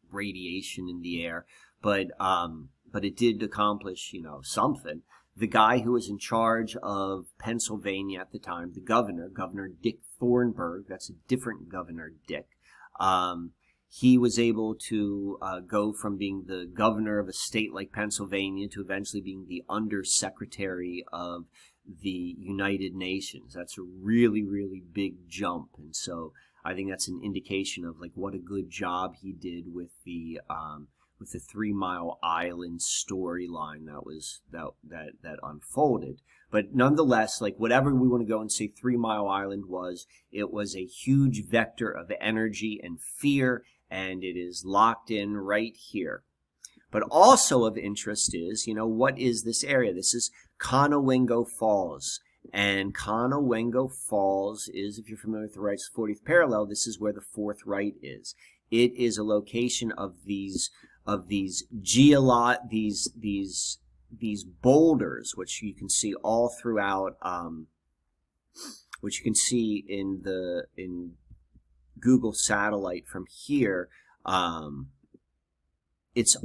radiation in the air, but um, but it did accomplish you know something. The guy who was in charge of Pennsylvania at the time, the governor, Governor Dick Thornburgh, that's a different Governor Dick. Um, he was able to uh, go from being the governor of a state like Pennsylvania to eventually being the undersecretary of the United Nations. That's a really, really big jump. And so I think that's an indication of like what a good job he did with the um, with the Three Mile Island storyline that was that that that unfolded. But nonetheless, like whatever we want to go and say Three Mile Island was, it was a huge vector of energy and fear, and it is locked in right here. But also of interest is, you know, what is this area? This is Conowingo Falls. And Conowingo Falls is, if you're familiar with the right's 40th parallel, this is where the fourth right is. It is a location of these of these geolot these these these boulders, which you can see all throughout, um, which you can see in the in Google Satellite from here. Um, it's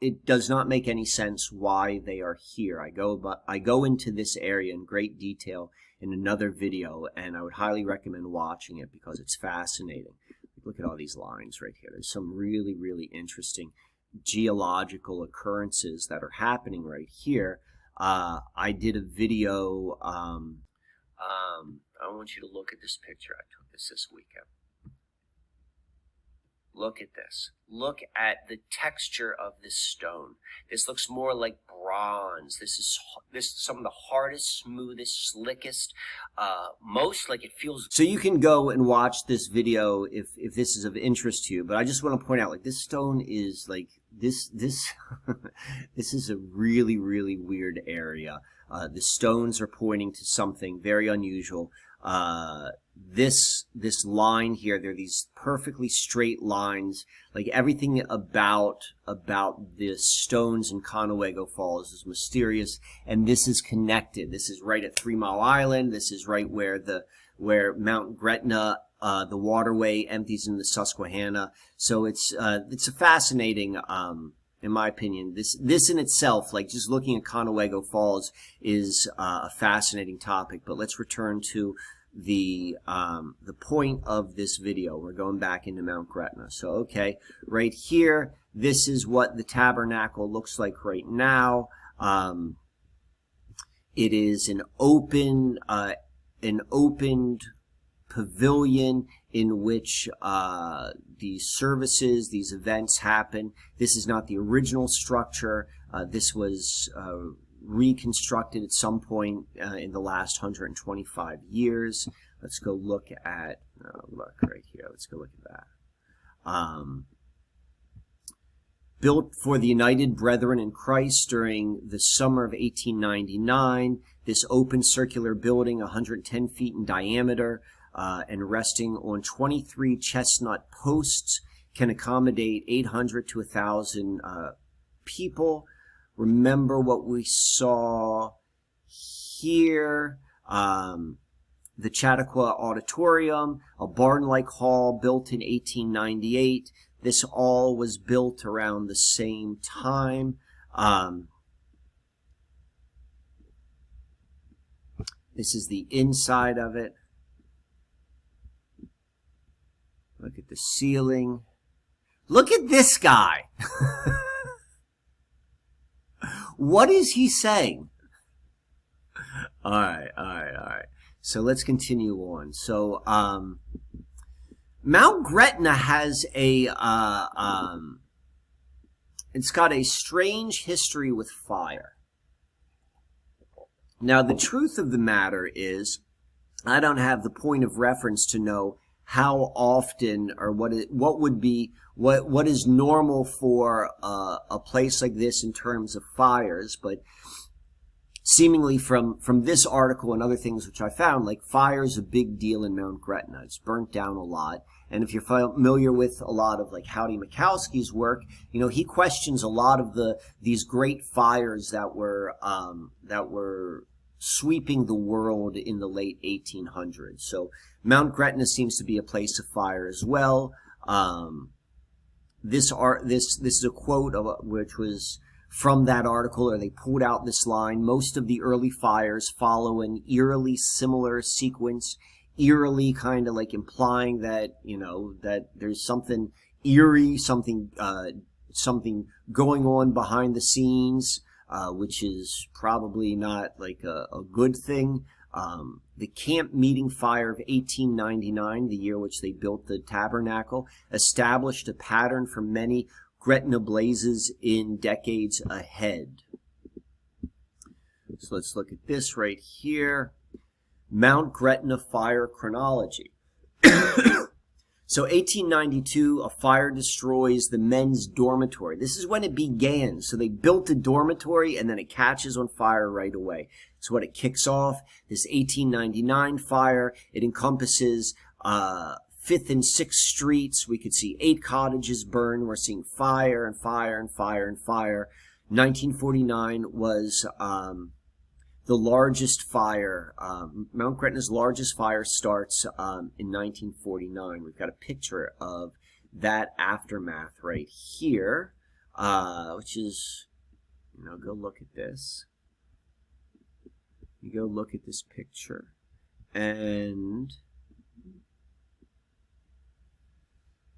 it does not make any sense why they are here. I go but I go into this area in great detail in another video, and I would highly recommend watching it because it's fascinating. Look at all these lines right here. There's some really really interesting geological occurrences that are happening right here. Uh, I did a video. Um, um, I want you to look at this picture. I took this this weekend. Look at this. Look at the texture of this stone. This looks more like bronze. This is this is some of the hardest, smoothest, slickest, uh, most like it feels. So you can go and watch this video if if this is of interest to you. But I just want to point out, like this stone is like this this this is a really really weird area. Uh, the stones are pointing to something very unusual. Uh, this this line here, there are these perfectly straight lines. Like everything about about the stones in Conowingo Falls is mysterious, and this is connected. This is right at Three Mile Island. This is right where the where Mount Gretna uh, the waterway empties in the Susquehanna. So it's uh, it's a fascinating, um, in my opinion. This this in itself, like just looking at Conowingo Falls, is uh, a fascinating topic. But let's return to the um, the point of this video. We're going back into Mount Gretna. So okay, right here, this is what the tabernacle looks like right now. Um, it is an open, uh, an opened pavilion in which uh, these services, these events happen. This is not the original structure. Uh, this was uh, reconstructed at some point uh, in the last 125 years. Let's go look at, uh, look right here. Let's go look at that. Um, built for the United Brethren in Christ during the summer of 1899. This open circular building, 110 feet in diameter, uh, and resting on 23 chestnut posts can accommodate 800 to 1,000 uh, people. Remember what we saw here. Um, the Chautauqua Auditorium, a barn-like hall built in 1898. This all was built around the same time. Um, this is the inside of it. Look at the ceiling. Look at this guy. what is he saying? All right, all right, all right. So let's continue on. So, um, Mount Gretna has a, uh, um, it's got a strange history with fire. Now, the truth of the matter is, I don't have the point of reference to know how often or what it, what would be what what is normal for uh, a place like this in terms of fires, but seemingly from from this article and other things which I found, like fire is a big deal in Mount Gretna. It's burnt down a lot. And if you're familiar with a lot of like Howdy Mickoski's work, you know he questions a lot of the these great fires that were um, that were sweeping the world in the late 1800s. So Mount Gretna seems to be a place of fire as well. Um, this art, this this is a quote of, which was from that article, or they pulled out this line. Most of the early fires follow an eerily similar sequence, eerily kind of like implying that you know that there's something eerie, something uh, something going on behind the scenes. Uh, which is probably not like a, a good thing. Um, the camp meeting fire of 1899, the year which they built the tabernacle, established a pattern for many Gretna blazes in decades ahead. So let's look at this right here. Mount Gretna fire chronology. so 1892, a fire destroys the men's dormitory. This is when it began. So they built a dormitory and then it catches on fire right away. It's what it kicks off. This 1899 fire, it encompasses uh, Fifth and Sixth Streets. We could see eight cottages burn. We're seeing fire and fire and fire and fire. 1949 was um, the largest fire. Um, Mount Gretna's largest fire starts um, in 1949. We've got a picture of that aftermath right here, uh, which is, you know, go look at this. You go look at this picture, and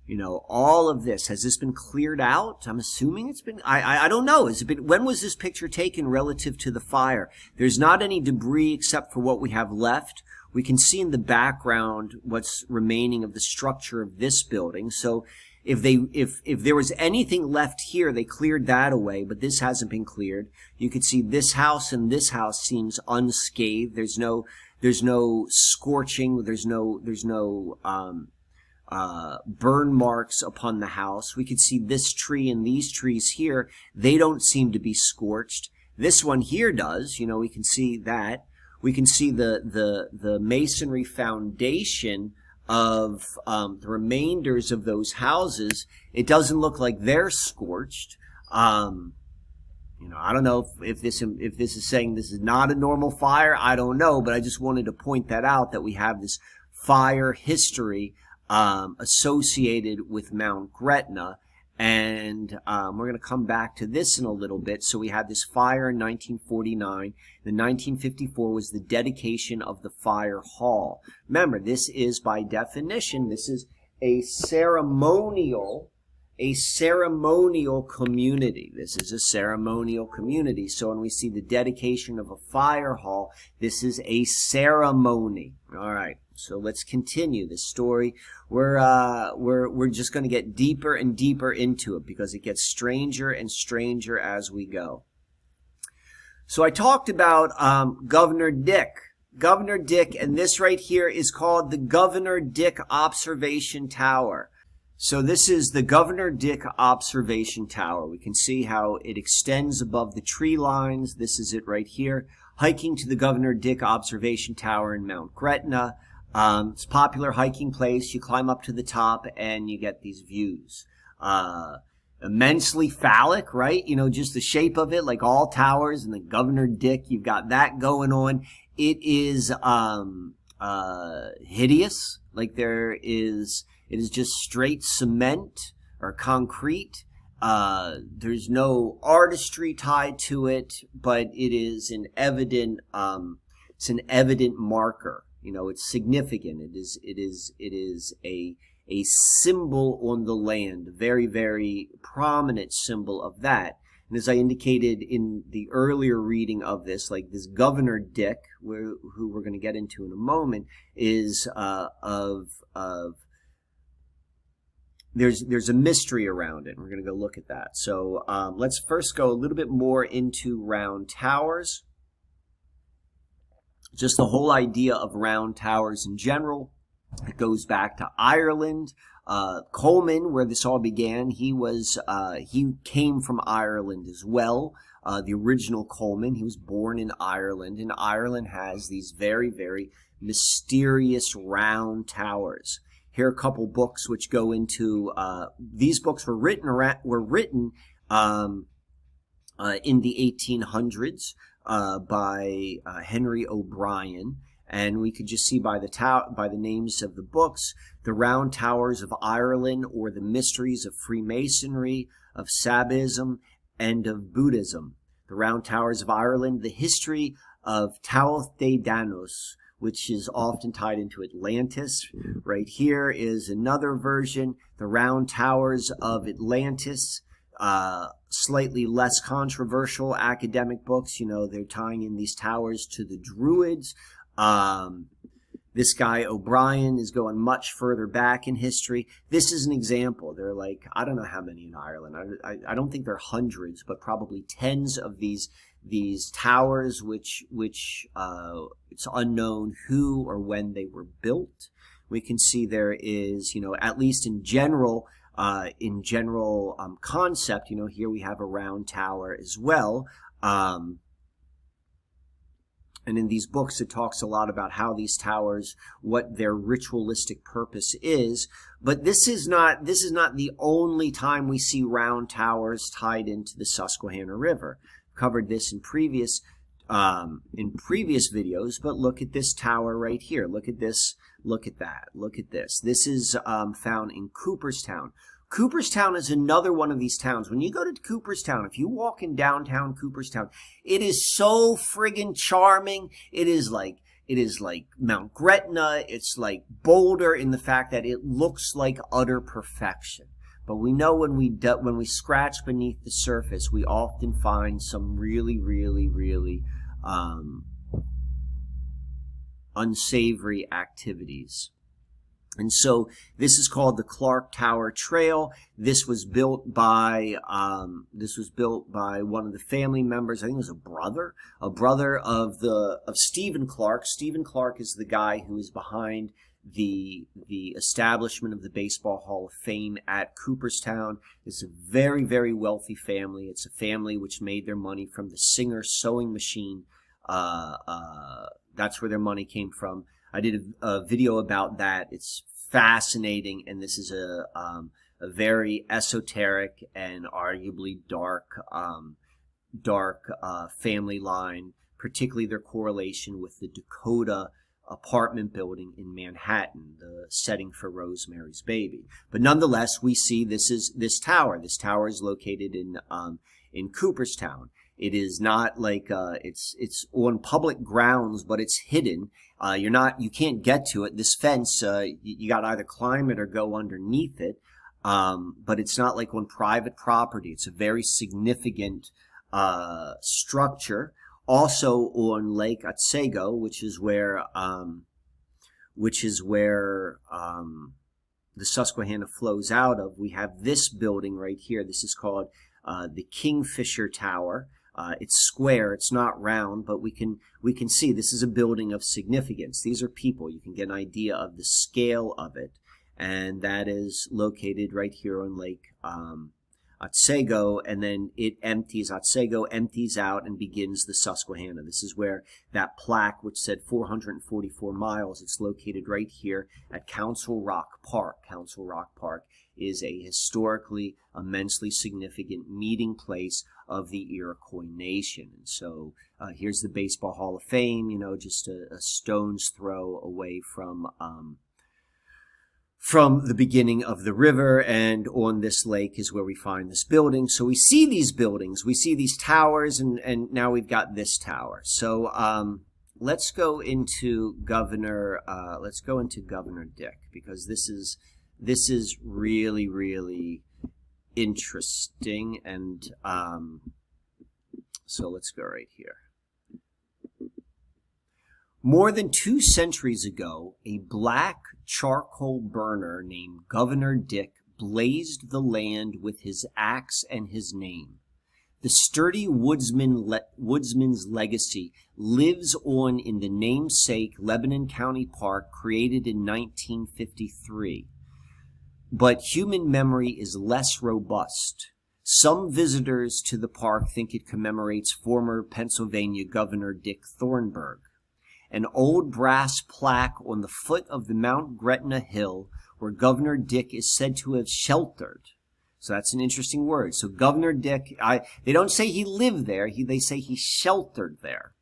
you know all of this. Has this been cleared out? I'm assuming it's been i i, I don't know. Is it been when was this picture taken relative to the fire? There's not any debris except for what we have left. We can see in the background what's remaining of the structure of this building. So if they if if there was anything left here they cleared that away but this hasn't been cleared. You can see this house and this house seems unscathed. There's no there's no scorching. There's no there's no um, uh, burn marks upon the house. We can see this tree and these trees here. They don't seem to be scorched. This one here does. You know, we can see that. We can see the the the masonry foundation of um, the remainders of those houses. It doesn't look like they're scorched. Um, you know, I don't know if, if this if this is saying this is not a normal fire. I don't know, but I just wanted to point that out that we have this fire history um, associated with Mount Gretna. And um, we're going to come back to this in a little bit. So we had this fire in 1949. The 1954 was the dedication of the fire hall. Remember, this is by definition, this is a ceremonial a ceremonial community. This is a ceremonial community. So when we see the dedication of a fire hall, this is a ceremony. All right. So let's continue this story. We're uh, we're we're just going to get deeper and deeper into it because it gets stranger and stranger as we go. So I talked about um, Governor Dick. Governor Dick, and this right here is called the Governor Dick Observation Tower. So this is the Governor Dick Observation Tower. We can see how it extends above the tree lines. This is it right here. Hiking to the Governor Dick Observation Tower in Mount Gretna. Um, it's a popular hiking place. You climb up to the top and you get these views. Uh, immensely phallic, right? You know, just the shape of it, like all towers and the Governor Dick, you've got that going on. It is, um, uh, hideous. Like there is, it is just straight cement or concrete. Uh, there's no artistry tied to it, but it is an evident, um, it's an evident marker you know, it's significant. It is it is it is a a symbol on the land, very very prominent symbol of that. And as I indicated in the earlier reading of this, like this Governor Dick, where, who we're going to get into in a moment, is uh, of of there's there's a mystery around it. We're going to go look at that. So um, let's first go a little bit more into round towers just the whole idea of round towers in general. It goes back to Ireland. Uh, Coleman, where this all began, he was uh, he came from Ireland as well. Uh, the original Coleman, he was born in Ireland, and Ireland has these very very mysterious round towers. Here are a couple books which go into uh, these books were written were written um, uh, in the 1800s uh, by uh, Henry O'Brien, and we could just see by the by the names of the books, the Round Towers of Ireland, or the Mysteries of Freemasonry, of Sabaism, and of Buddhism. The Round Towers of Ireland, the history of Tuatha De Danus, which is often tied into Atlantis. Right here is another version, the Round Towers of Atlantis. Uh, slightly less controversial academic books. You know, they're tying in these towers to the Druids. Um, this guy O'Brien is going much further back in history. This is an example. There are like I don't know how many in Ireland. I, I, I don't think there are hundreds, but probably tens of these these towers, which which uh, it's unknown who or when they were built. We can see there is, you know, at least in general, uh, in general um, concept, you know, here we have a round tower as well. Um, and in these books, it talks a lot about how these towers, what their ritualistic purpose is. But this is not, this is not the only time we see round towers tied into the Susquehanna River. Covered this in previous, um, in previous videos, but look at this tower right here. Look at this. Look at that. Look at this. This is um, found in Cooperstown. Cooperstown is another one of these towns. When you go to Cooperstown, if you walk in downtown Cooperstown, it is so friggin' charming. It is like it is like Mount Gretna. It's like Boulder in the fact that it looks like utter perfection. But we know when we do, when we scratch beneath the surface, we often find some really, really, really um, unsavory activities. And so this is called the Clark Tower Trail. This was built by um, this was built by one of the family members. I think it was a brother, a brother of the of Stephen Clark. Stephen Clark is the guy who is behind the the establishment of the Baseball Hall of Fame at Cooperstown. It's a very very wealthy family. It's a family which made their money from the Singer sewing machine. Uh, uh, that's where their money came from. I did a, a video about that. It's fascinating, and this is a um, a very esoteric and arguably dark um, dark uh, family line, particularly their correlation with the Dakota apartment building in Manhattan, the setting for Rosemary's Baby. But nonetheless, we see this is this tower. This tower is located in um, in Cooperstown. It is not like uh, it's it's on public grounds, but it's hidden. Uh, you're not you can't get to it. This fence, uh, you, you got to either climb it or go underneath it. Um, but it's not like on private property. It's a very significant uh, structure. Also on Lake Otsego, which is where um, which is where um, the Susquehanna flows out of. We have this building right here. This is called uh, the Kingfisher Tower. Uh, it's square, it's not round, but we can we can see this is a building of significance. These are people. You can get an idea of the scale of it, and that is located right here on Lake um, Otsego, and then it empties. Otsego empties out and begins the Susquehanna. This is where that plaque, which said 444 miles, it's located right here at Council Rock Park. Council Rock Park is a historically immensely significant meeting place of the Iroquois Nation. And so uh, here's the Baseball Hall of Fame, you know, just a, a stone's throw away from. Um, from the beginning of the river and on this lake is where we find this building. So we see these buildings, we see these towers, and, and now we've got this tower. So um, let's go into Governor, uh, let's go into Governor Dick because this is this is really really interesting and um, so let's go right here more than two centuries ago a black charcoal burner named governor dick blazed the land with his axe and his name the sturdy woodsman le- woodsman's legacy lives on in the namesake lebanon county park created in 1953 but human memory is less robust. Some visitors to the park think it commemorates former Pennsylvania Governor Dick Thornburgh. An old brass plaque on the foot of the Mount Gretna Hill where Governor Dick is said to have sheltered. So that's an interesting word. So Governor Dick, I, they don't say he lived there, he, they say he sheltered there.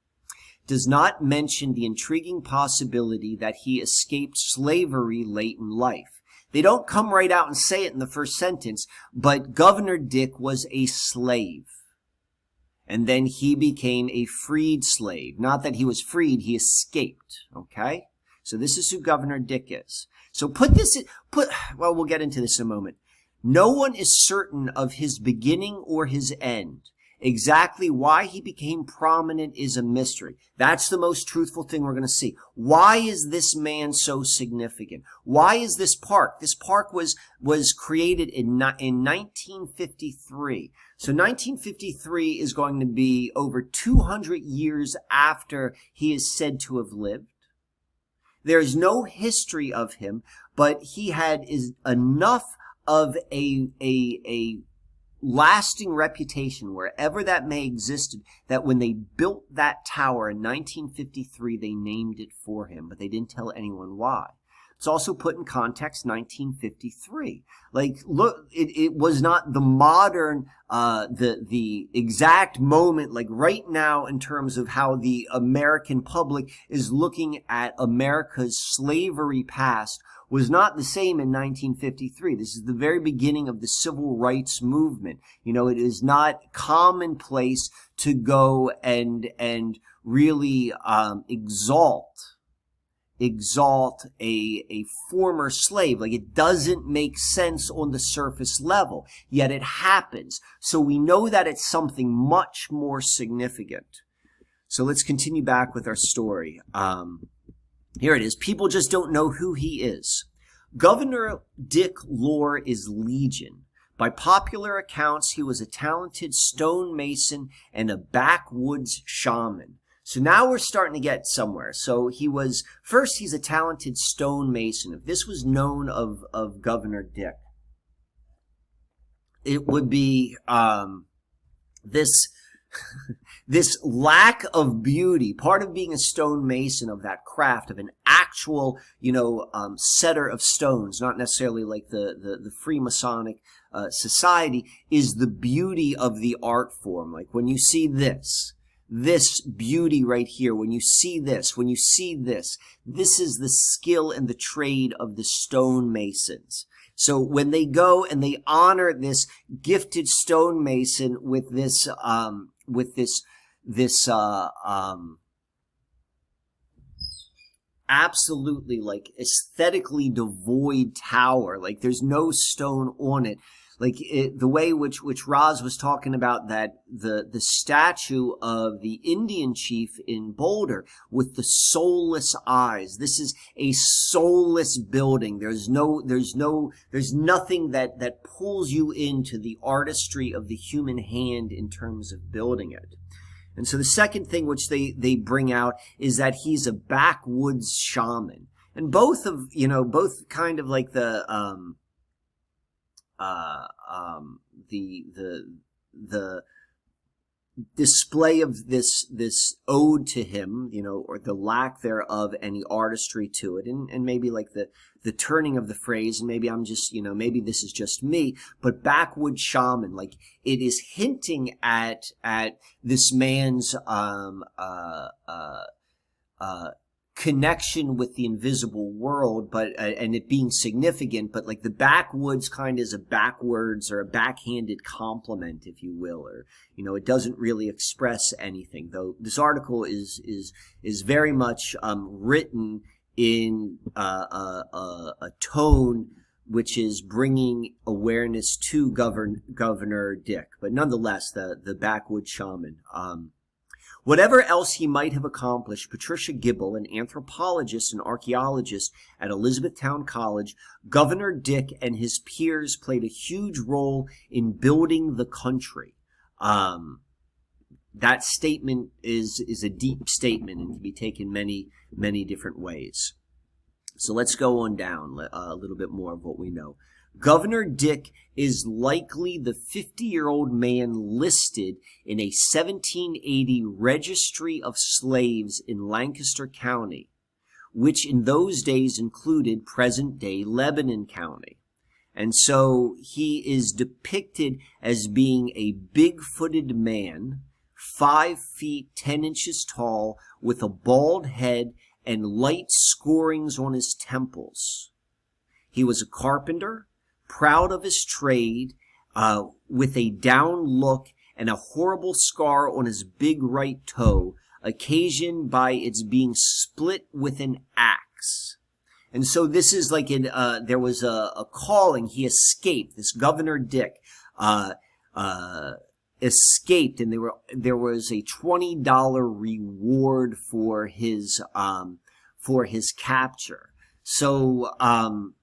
Does not mention the intriguing possibility that he escaped slavery late in life. They don't come right out and say it in the first sentence, but Governor Dick was a slave. And then he became a freed slave. Not that he was freed, he escaped. Okay? So this is who Governor Dick is. So put this, put, well, we'll get into this in a moment. No one is certain of his beginning or his end. Exactly why he became prominent is a mystery. That's the most truthful thing we're going to see. Why is this man so significant? Why is this park? This park was, was created in, in 1953. So 1953 is going to be over 200 years after he is said to have lived. There is no history of him, but he had is enough of a, a, a lasting reputation wherever that may existed that when they built that tower in 1953 they named it for him but they didn't tell anyone why it's also put in context 1953 like look it, it was not the modern uh the the exact moment like right now in terms of how the american public is looking at america's slavery past was not the same in 1953. This is the very beginning of the civil rights movement. You know, it is not commonplace to go and and really um, exalt exalt a, a former slave. Like it doesn't make sense on the surface level, yet it happens. So we know that it's something much more significant. So let's continue back with our story. Um, here it is. People just don't know who he is. Governor Dick Lore is legion. By popular accounts, he was a talented stonemason and a backwoods shaman. So now we're starting to get somewhere. So he was, first, he's a talented stonemason. If this was known of, of Governor Dick, it would be um, this this lack of beauty, part of being a stonemason of that craft, of an actual, you know, um, setter of stones, not necessarily like the, the, the Freemasonic uh, society, is the beauty of the art form. Like when you see this, this beauty right here, when you see this, when you see this, this is the skill and the trade of the stonemasons. So when they go and they honor this gifted stonemason with this, um, with this this uh, um, absolutely like aesthetically devoid tower. Like there's no stone on it. Like it, the way which which Roz was talking about that the the statue of the Indian chief in Boulder with the soulless eyes. This is a soulless building. There's no there's no there's nothing that that pulls you into the artistry of the human hand in terms of building it. And so the second thing which they, they bring out is that he's a backwoods shaman. And both of, you know, both kind of like the, um, uh, um, the, the, the, display of this this ode to him, you know, or the lack thereof any artistry to it, and, and maybe like the the turning of the phrase, and maybe I'm just, you know, maybe this is just me, but backwood shaman, like it is hinting at at this man's um uh uh uh connection with the invisible world, but uh, and it being significant, but like the backwoods kind is a backwards or a backhanded compliment, if you will, or you know, it doesn't really express anything. Though this article is is is very much um, written in uh, a, a, a tone which is bringing awareness to Govern, Governor Dick, but nonetheless, the the backwoods shaman. Um, Whatever else he might have accomplished, Patricia Gibble, an anthropologist and archaeologist at Elizabethtown College, Governor Dick and his peers played a huge role in building the country. Um, that statement is is a deep statement and can be taken many many different ways. So let's go on down uh, a little bit more of what we know. Governor Dick is likely the 50 year old man listed in a 1780 registry of slaves in Lancaster County, which in those days included present day Lebanon County. And so he is depicted as being a big footed man, five feet ten inches tall, with a bald head and light scorings on his temples. He was a carpenter, proud of his trade, uh, with a down look and a horrible scar on his big right toe, occasioned by its being split with an axe. And so this is like in, uh, there was a, a calling. He escaped. This Governor Dick, uh, uh, escaped and there were, there was a $20 reward for his, um, for his capture. So, um,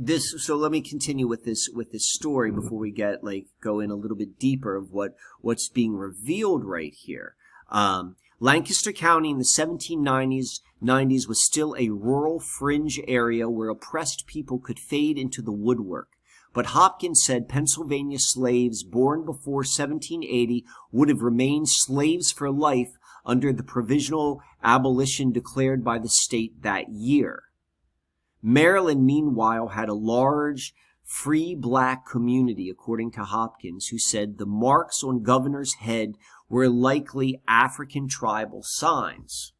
this so let me continue with this with this story before we get like go in a little bit deeper of what what's being revealed right here. Um, lancaster county in the 1790s 90s was still a rural fringe area where oppressed people could fade into the woodwork. But hopkins said pennsylvania slaves born before 1780 would have remained slaves for life under the provisional abolition declared by the state that year Maryland, meanwhile, had a large free black community, according to Hopkins, who said the marks on Governor's head were likely African tribal signs.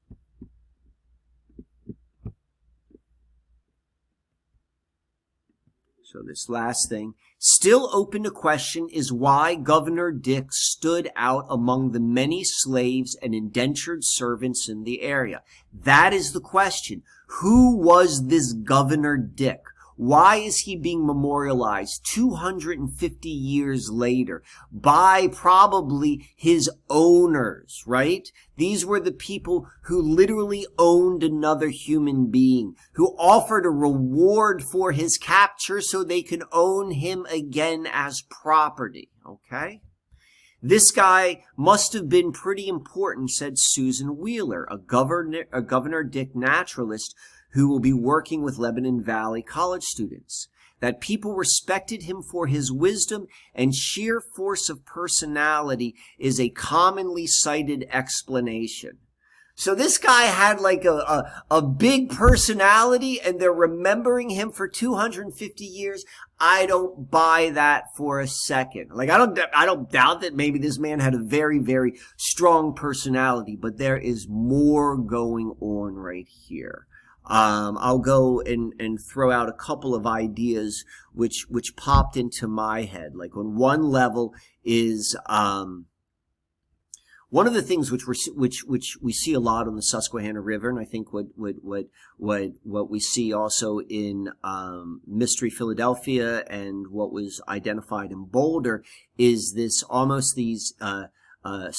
So this last thing, still open to question is why Governor Dick stood out among the many slaves and indentured servants in the area. That is the question. Who was this Governor Dick? Why is he being memorialized 250 years later by probably his owners, right? These were the people who literally owned another human being, who offered a reward for his capture so they could own him again as property, okay? This guy must have been pretty important, said Susan Wheeler, a governor, a Governor Dick naturalist who will be working with Lebanon Valley college students. That people respected him for his wisdom and sheer force of personality is a commonly cited explanation. So this guy had like a, a, a, big personality and they're remembering him for 250 years. I don't buy that for a second. Like I don't, I don't doubt that maybe this man had a very, very strong personality, but there is more going on right here. Um, I'll go and, and throw out a couple of ideas which which popped into my head. Like on one level is um, one of the things which we which which we see a lot on the Susquehanna River, and I think what what what what what we see also in um, Mystery Philadelphia and what was identified in Boulder is this almost these uh, uh,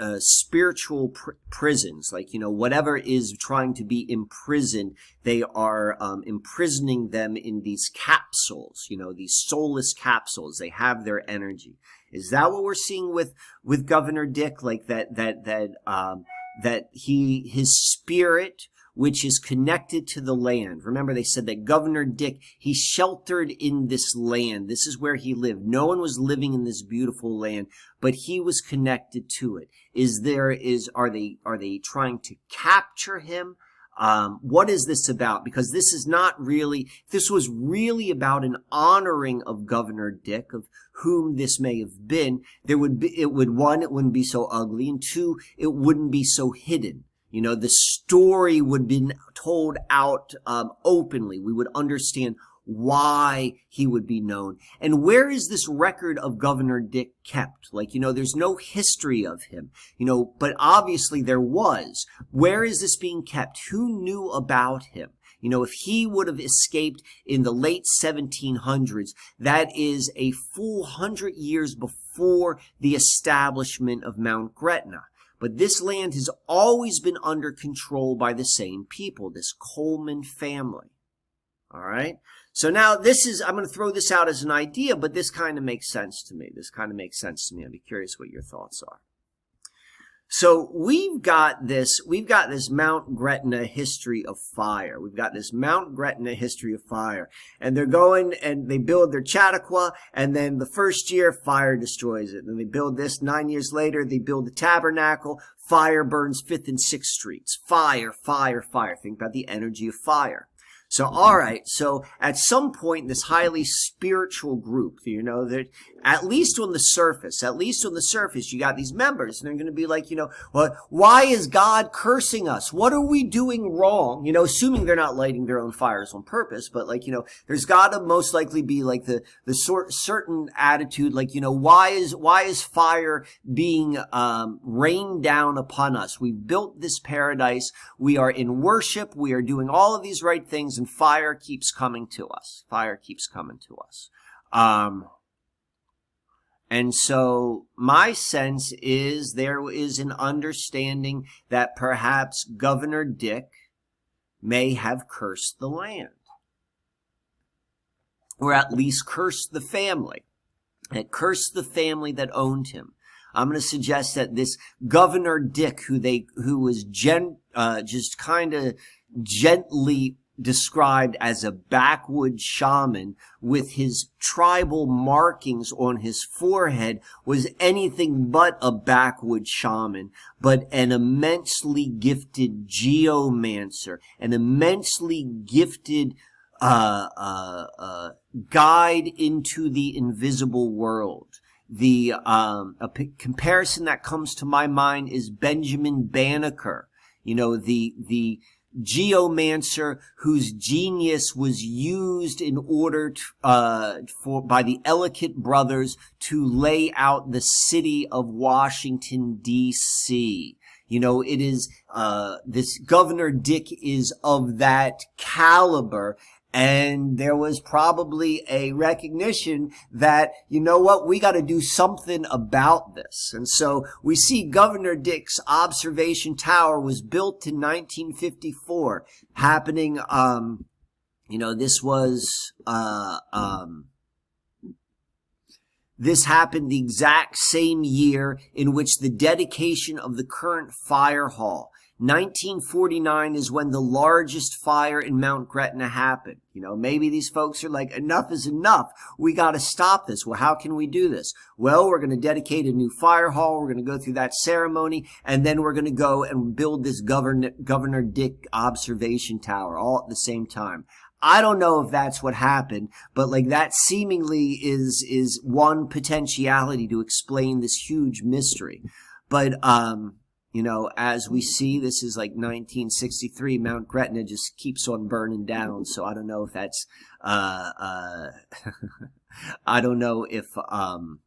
uh, spiritual pr- prisons, like you know whatever is trying to be imprisoned, they are um, imprisoning them in these capsules, you know these soulless capsules. They have their energy. Is that what we're seeing with with Governor Dick? Like that that that um, that he his spirit which is connected to the land. Remember, they said that Governor Dick, he sheltered in this land. This is where he lived. No one was living in this beautiful land, but he was connected to it. Is there, is, are they, are they trying to capture him? Um, what is this about? Because this is not really, this was really about an honoring of Governor Dick, of whom this may have been, there would be, it would, one, it wouldn't be so ugly, and two, it wouldn't be so hidden. You know, the story would be told out um, openly. We would understand why he would be known. And where is this record of Governor Dick kept? Like, you know, there's no history of him, you know, but obviously there was. Where is this being kept? Who knew about him? You know, if he would have escaped in the late 1700s, that is a full hundred years before the establishment of Mount Gretna. But this land has always been under control by the same people, this Coleman family. All right. So now this is, I'm going to throw this out as an idea, but this kind of makes sense to me. This kind of makes sense to me. I'd be curious what your thoughts are. So we've got this, we've got this Mount Gretna history of fire. We've got this Mount Gretna history of fire. And they're going and they build their Chautauqua and then the first year fire destroys it. And they build this nine years later, they build the tabernacle, fire burns fifth and sixth streets. Fire, fire, fire. Think about the energy of fire. So, all right. So, at some point, this highly spiritual group, you know, that at least on the surface, at least on the surface, you got these members, and they're going to be like, you know, well, why is God cursing us? What are we doing wrong? You know, assuming they're not lighting their own fires on purpose, but like, you know, there's got to most likely be like the the sort certain attitude, like, you know, why is why is fire being um, rained down upon us? We've built this paradise. We are in worship. We are doing all of these right things, and fire keeps coming to us. Fire keeps coming to us. Um, and so my sense is there is an understanding that perhaps Governor Dick may have cursed the land. Or at least cursed the family. And cursed the family that owned him. I'm going to suggest that this Governor Dick, who they, who was gen, uh, just kind of gently described as a backwoods shaman with his tribal markings on his forehead was anything but a backwoods shaman, but an immensely gifted geomancer, an immensely gifted uh, uh, uh, guide into the invisible world. The um, a p- comparison that comes to my mind is Benjamin Banneker. You know the the geomancer whose genius was used in order to, uh, for by the Ellicott brothers to lay out the city of Washington D.C. You know, it is uh, this Governor Dick is of that caliber, and there was probably a recognition that, you know what, we got to do something about this. And so we see Governor Dick's observation tower was built in 1954, happening, um, you know, this was, uh, um, this happened the exact same year in which the dedication of the current fire hall 1949 is when the largest fire in Mount Gretna happened. You know, maybe these folks are like, enough is enough. We got to stop this. Well, how can we do this? Well, we're going to dedicate a new fire hall. We're going to go through that ceremony and then we're going to go and build this Governor, Governor Dick observation tower all at the same time. I don't know if that's what happened, but like that seemingly is, is one potentiality to explain this huge mystery. But, um, you know, as we see, this is like 1963. Mount Gretna just keeps on burning down. So I don't know if that's, uh, uh, I don't know if, um,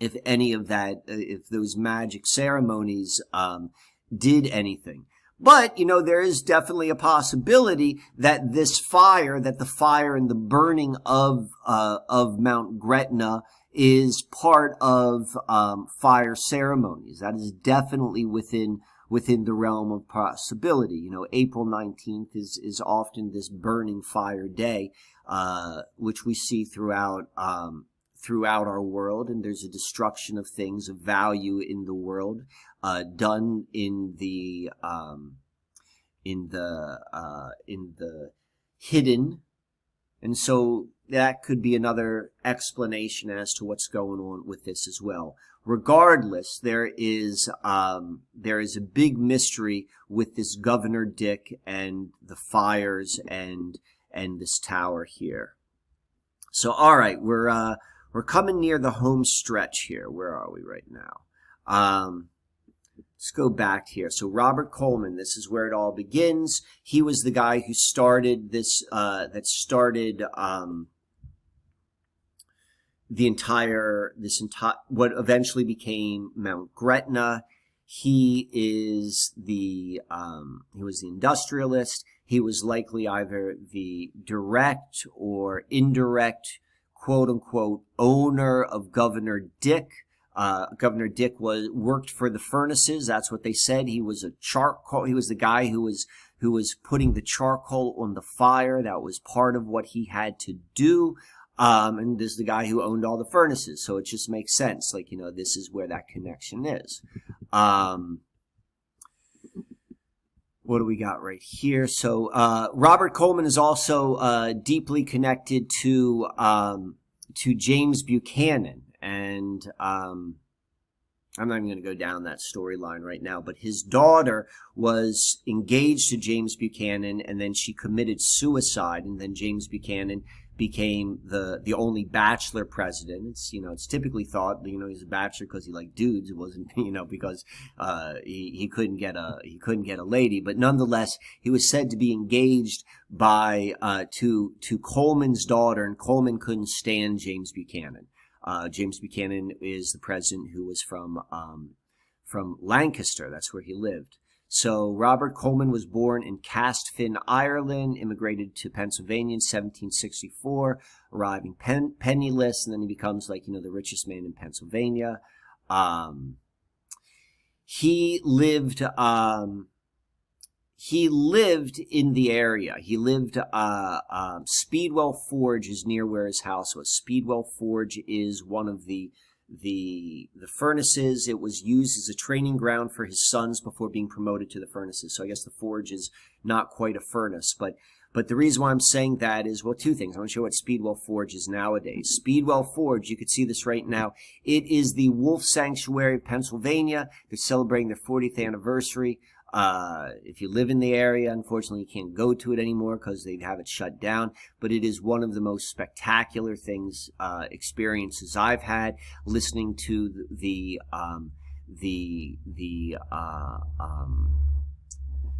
if any of that, uh, if those magic ceremonies, um, did anything. But, you know, there is definitely a possibility that this fire, that the fire and the burning of, uh, of Mount Gretna is part of um, fire ceremonies. That is definitely within within the realm of possibility. You know, April 19th is, is often this burning fire day, uh, which we see throughout, um, throughout our world. And there's a destruction of things of value in the world, uh, done in the, um, in the, uh, in the hidden. And so that could be another explanation as to what's going on with this as well. Regardless, there is um, there is a big mystery with this Governor Dick and the fires and and this tower here. So, all right, we're uh, we're coming near the home stretch here. Where are we right now? Um, let's go back here. So Robert Coleman, this is where it all begins. He was the guy who started this, uh, that started, um, the entire this entire what eventually became Mount Gretna. He is the um, he was the industrialist. He was likely either the direct or indirect quote unquote owner of Governor Dick. Uh, Governor Dick was worked for the furnaces. That's what they said. He was a charcoal. He was the guy who was who was putting the charcoal on the fire. That was part of what he had to do. Um, and this is the guy who owned all the furnaces. So it just makes sense. Like, you know, this is where that connection is. Um, what do we got right here? So, uh, Robert Coleman is also, uh, deeply connected to, um, to James Buchanan. And, um, I'm not even going to go down that storyline right now, but his daughter was engaged to James Buchanan and then she committed suicide and then James Buchanan became the the only bachelor president. It's you know it's typically thought you know he's a bachelor because he liked dudes. It wasn't you know because uh, he he couldn't get a he couldn't get a lady. But nonetheless, he was said to be engaged by uh, to to Coleman's daughter, and Coleman couldn't stand James Buchanan. Uh, James Buchanan is the president who was from um, from Lancaster. That's where he lived. So Robert Coleman was born in Castlefin, Ireland, immigrated to Pennsylvania in 1764, arriving pen- penniless, and then he becomes like, you know, the richest man in Pennsylvania. Um, he lived, um, he lived in the area. He lived, uh, um, Speedwell Forge is near where his house was. Speedwell Forge is one of the the the furnaces. It was used as a training ground for his sons before being promoted to the furnaces. So I guess the forge is not quite a furnace, but but the reason why I'm saying that is well, two things. I want to show what Speedwell Forge is nowadays. Speedwell Forge, you could see this right now. It is the Wolf Sanctuary of Pennsylvania. They're celebrating their 40th anniversary. Uh, if you live in the area, unfortunately, you can't go to it anymore because they have it shut down. But it is one of the most spectacular things, uh, experiences I've had listening to the the um, the, the uh, um,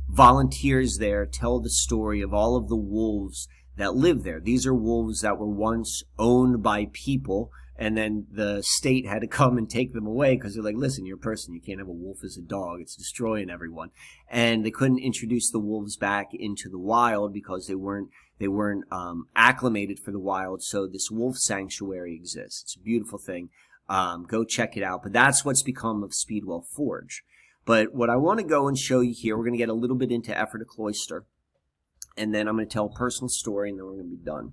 volunteers there tell the story of all of the wolves that live there. These are wolves that were once owned by people and then the state had to come and take them away because they're like, listen, you're a person. You can't have a wolf as a dog. It's destroying everyone. And they couldn't introduce the wolves back into the wild because they weren't they weren't um, acclimated for the wild. So this wolf sanctuary exists. It's a beautiful thing. Um, go check it out. But that's what's become of Speedwell Forge. But what I want to go and show you here, we're going to get a little bit into Ephrata Cloister, and then I'm going to tell a personal story, and then we're going to be done.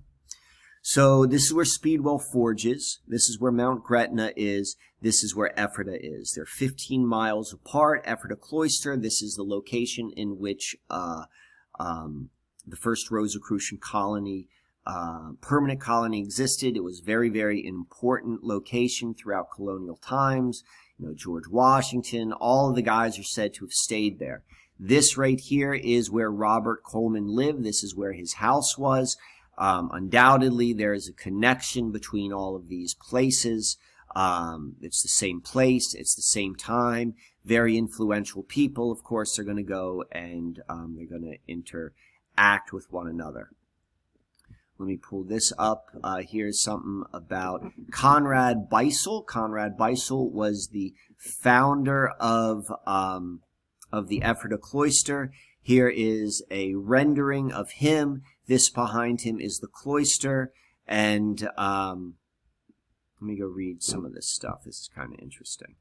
So this is where Speedwell forges. This is where Mount Gretna is. This is where Ephrata is. They're 15 miles apart. Ephrata Cloister, this is the location in which uh, um, the first Rosicrucian colony, uh, permanent colony existed. It was very, very important location throughout colonial times. You know, George Washington, all of the guys are said to have stayed there. This right here is where Robert Coleman lived. This is where his house was. Um, undoubtedly, there is a connection between all of these places. Um, it's the same place, it's the same time. Very influential people, of course, are going to go and um, they're going to interact with one another. Let me pull this up. Uh, here's something about Conrad Beissel. Conrad Beissel was the founder of um, of the Ephrata Cloister. Here is a rendering of him this behind him is the cloister. And um, let me go read some of this stuff. This is kind of interesting.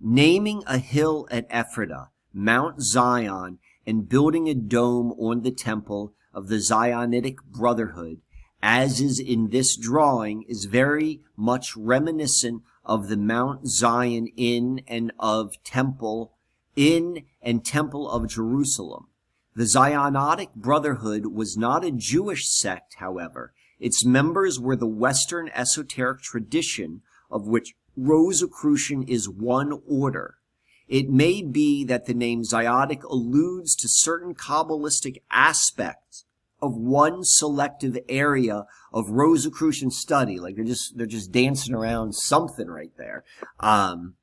Naming a hill at Ephrata, Mount Zion, and building a dome on the temple of the Zionitic Brotherhood, as is in this drawing, is very much reminiscent of the Mount Zion in and of temple in and temple of Jerusalem. The Zionitic Brotherhood was not a Jewish sect, however. Its members were the Western esoteric tradition of which Rosicrucian is one order. It may be that the name Ziotic alludes to certain Kabbalistic aspects of one selective area of Rosicrucian study. Like they're just they're just dancing around something right there. Um,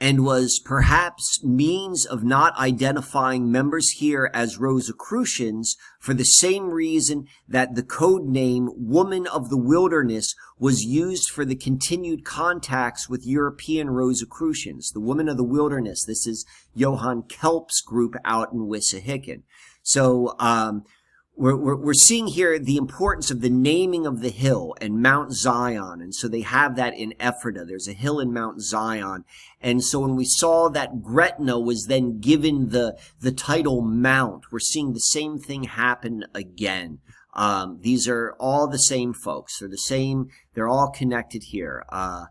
and was perhaps means of not identifying members here as Rosicrucians for the same reason that the code name Woman of the Wilderness was used for the continued contacts with European Rosicrucians. The Woman of the Wilderness, this is Johann Kelpius' group out in Wissahickon. So, um, we're, we're, we're, seeing here the importance of the naming of the hill and Mount Zion. And so they have that in Ephrata. There's a hill in Mount Zion. And so when we saw that Gretna was then given the, the title Mount, we're seeing the same thing happen again. Um, these are all the same folks. They're the same. They're all connected here. Uh,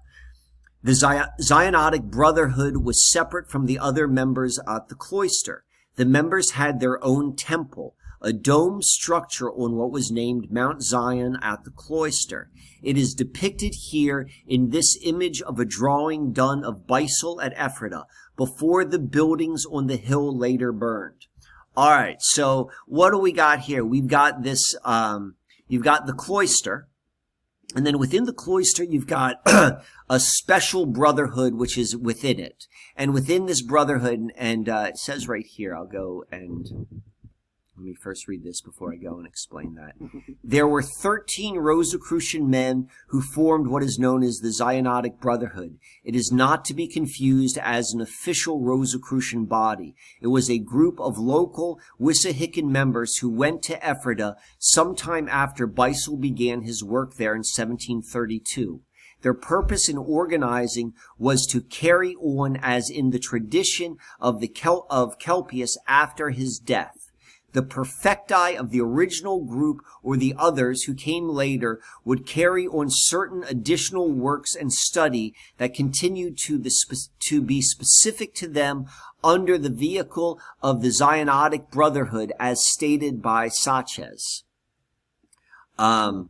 the Zionitic Brotherhood was separate from the other members at the cloister. The members had their own temple, a dome structure on what was named Mount Zion at the cloister. It is depicted here in this image of a drawing done of Beissel at Ephrata before the buildings on the hill later burned. All right, so what do we got here? We've got this, um, you've got the cloister, and then within the cloister, you've got a special brotherhood which is within it. And within this brotherhood, and uh, it says right here, I'll go and let me first read this before I go and explain that. there were 13 Rosicrucian men who formed what is known as the Zionitic Brotherhood. It is not to be confused as an official Rosicrucian body. It was a group of local Wissahickon members who went to Ephrata sometime after Beissel began his work there in 1732. Their purpose in organizing was to carry on as in the tradition of the Kel- of Kelpius after his death the perfecti of the original group or the others who came later would carry on certain additional works and study that continued to, the, to be specific to them under the vehicle of the Zionitic Brotherhood as stated by Sanchez. Um,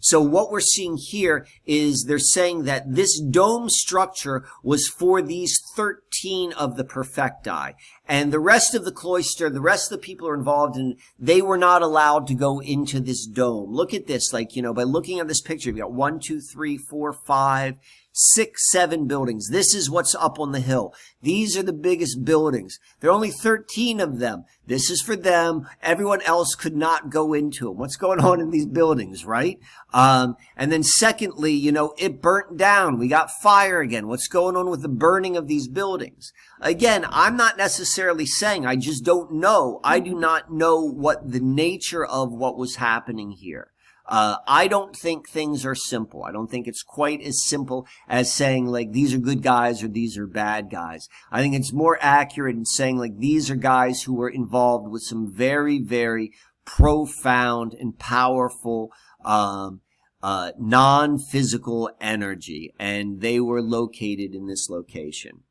so what we're seeing here is they're saying that this dome structure was for these 13 of the perfecti. And the rest of the cloister, the rest of the people are involved in, they were not allowed to go into this dome. Look at this, like, you know, by looking at this picture, you've got one, two, three, four, five, six, seven buildings. This is what's up on the hill. These are the biggest buildings. There are only 13 of them. This is for them. Everyone else could not go into them. What's going on in these buildings, right? Um, and then secondly, you know, it burnt down. We got fire again. What's going on with the burning of these buildings? Again, I'm not necessarily saying I just don't know. I do not know what the nature of what was happening here. Uh, I don't think things are simple. I don't think it's quite as simple as saying like these are good guys or these are bad guys. I think it's more accurate in saying like these are guys who were involved with some very, very profound and powerful, um, uh, non-physical energy, and they were located in this location.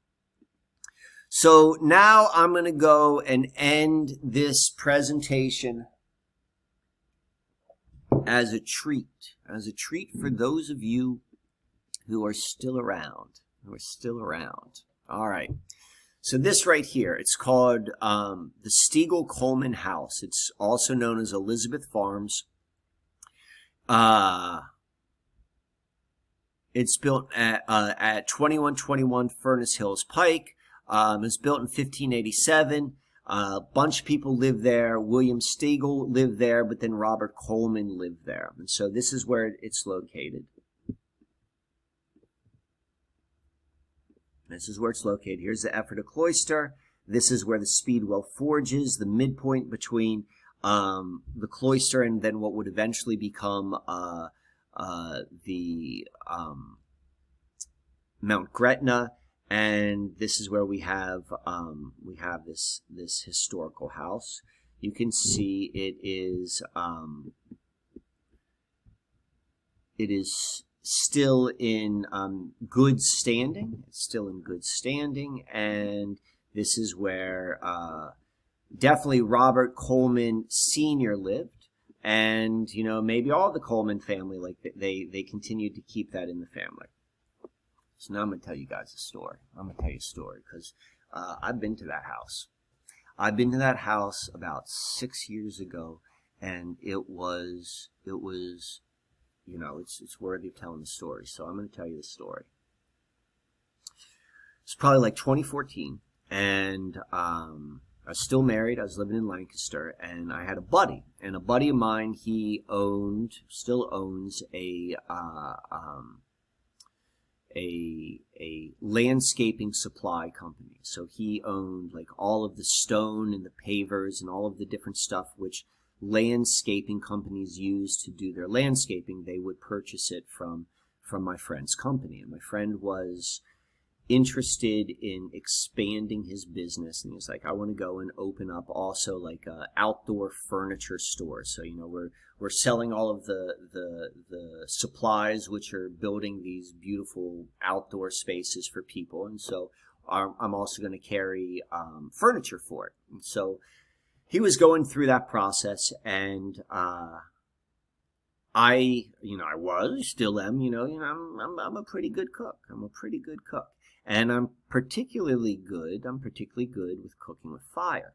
So now I'm going to go and end this presentation as a treat, as a treat for those of you who are still around, who are still around. All right. So this right here, it's called um, the Stiegel Coleman House. It's also known as Elizabeth Farms. Uh, it's built at, uh, at 2121 Furnace Hills Pike. Um, it was built in 1587. A bunch of people lived there. William Stiegel lived there, but then Robert Coleman lived there. And so this is where it's located. This is where it's located. Here's the Ephrata Cloister. This is where the Speedwell Forge is, the midpoint between um, the cloister and then what would eventually become uh, uh, the um, Mount Gretna and this is where we have um, we have this this historical house. You can see it is um, it is still in um, good standing. It's still in good standing, and this is where uh, definitely Robert Coleman Senior lived, and you know maybe all the Coleman family like they they continued to keep that in the family. So now I'm going to tell you guys a story. I'm going to tell you a story because uh, I've been to that house. I've been to that house about six years ago, and it was it was, you know, it's it's worthy of telling the story. So I'm going to tell you the story. It's probably like 2014, and um, I was still married. I was living in Lancaster, and I had a buddy, and a buddy of mine. He owned, still owns a uh, um, a a landscaping supply company. So he owned like all of the stone and the pavers and all of the different stuff which landscaping companies use to do their landscaping. They would purchase it from from my friend's company, and my friend was interested in expanding his business and he was like i want to go and open up also like a outdoor furniture store so you know we're we're selling all of the the the supplies which are building these beautiful outdoor spaces for people and so I'm also going to carry um, furniture for it. And so he was going through that process, and uh, I, you know, I was, still am, you know, you know, I'm, I'm, I'm a pretty good cook. I'm a pretty good cook, and I'm particularly good. I'm particularly good with cooking with fire.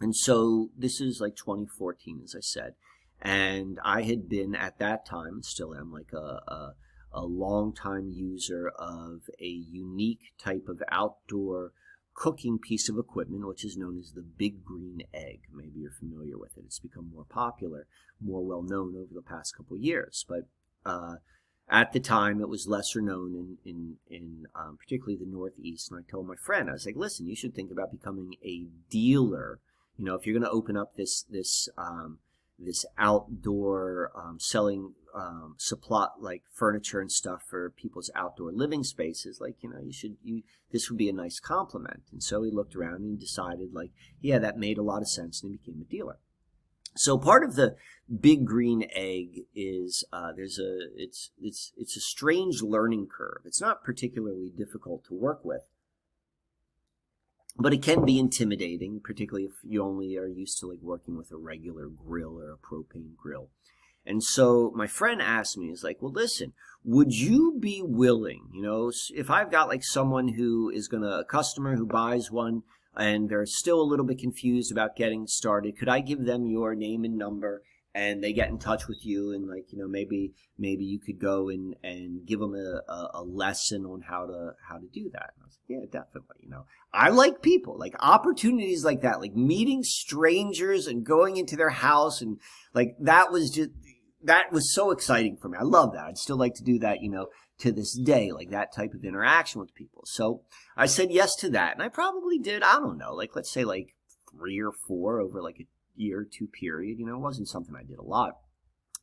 And so this is like 2014, as I said, and I had been at that time, still am, like a, a a longtime user of a unique type of outdoor cooking piece of equipment, which is known as the big green egg. Maybe you're familiar with it. It's become more popular, more well known over the past couple years. But uh, at the time, it was lesser known in in, in um, particularly the Northeast. And I told my friend, I was like, "Listen, you should think about becoming a dealer. You know, if you're going to open up this this um, this outdoor um, selling um, supply like furniture and stuff for people's outdoor living spaces like you know you should you this would be a nice compliment. And so he looked around and decided like yeah that made a lot of sense and he became a dealer. So part of the big green egg is uh, there's a it's it's it's a strange learning curve. It's not particularly difficult to work with but it can be intimidating, particularly if you only are used to like working with a regular grill or a propane grill. And so my friend asked me, he's like, well, listen, would you be willing, you know, if I've got like someone who is gonna a customer who buys one and they're still a little bit confused about getting started, could I give them your name and number and they get in touch with you and like you know maybe maybe you could go and and give them a, a, a lesson on how to how to do that. And i was like yeah definitely you know. I like people like opportunities like that like meeting strangers and going into their house and like that was just that was so exciting for me. I love that. I'd still like to do that you know to this day like that type of interaction with people. So i said yes to that and i probably did i don't know like let's say like three or four over like a year two period. You know, it wasn't something I did a lot,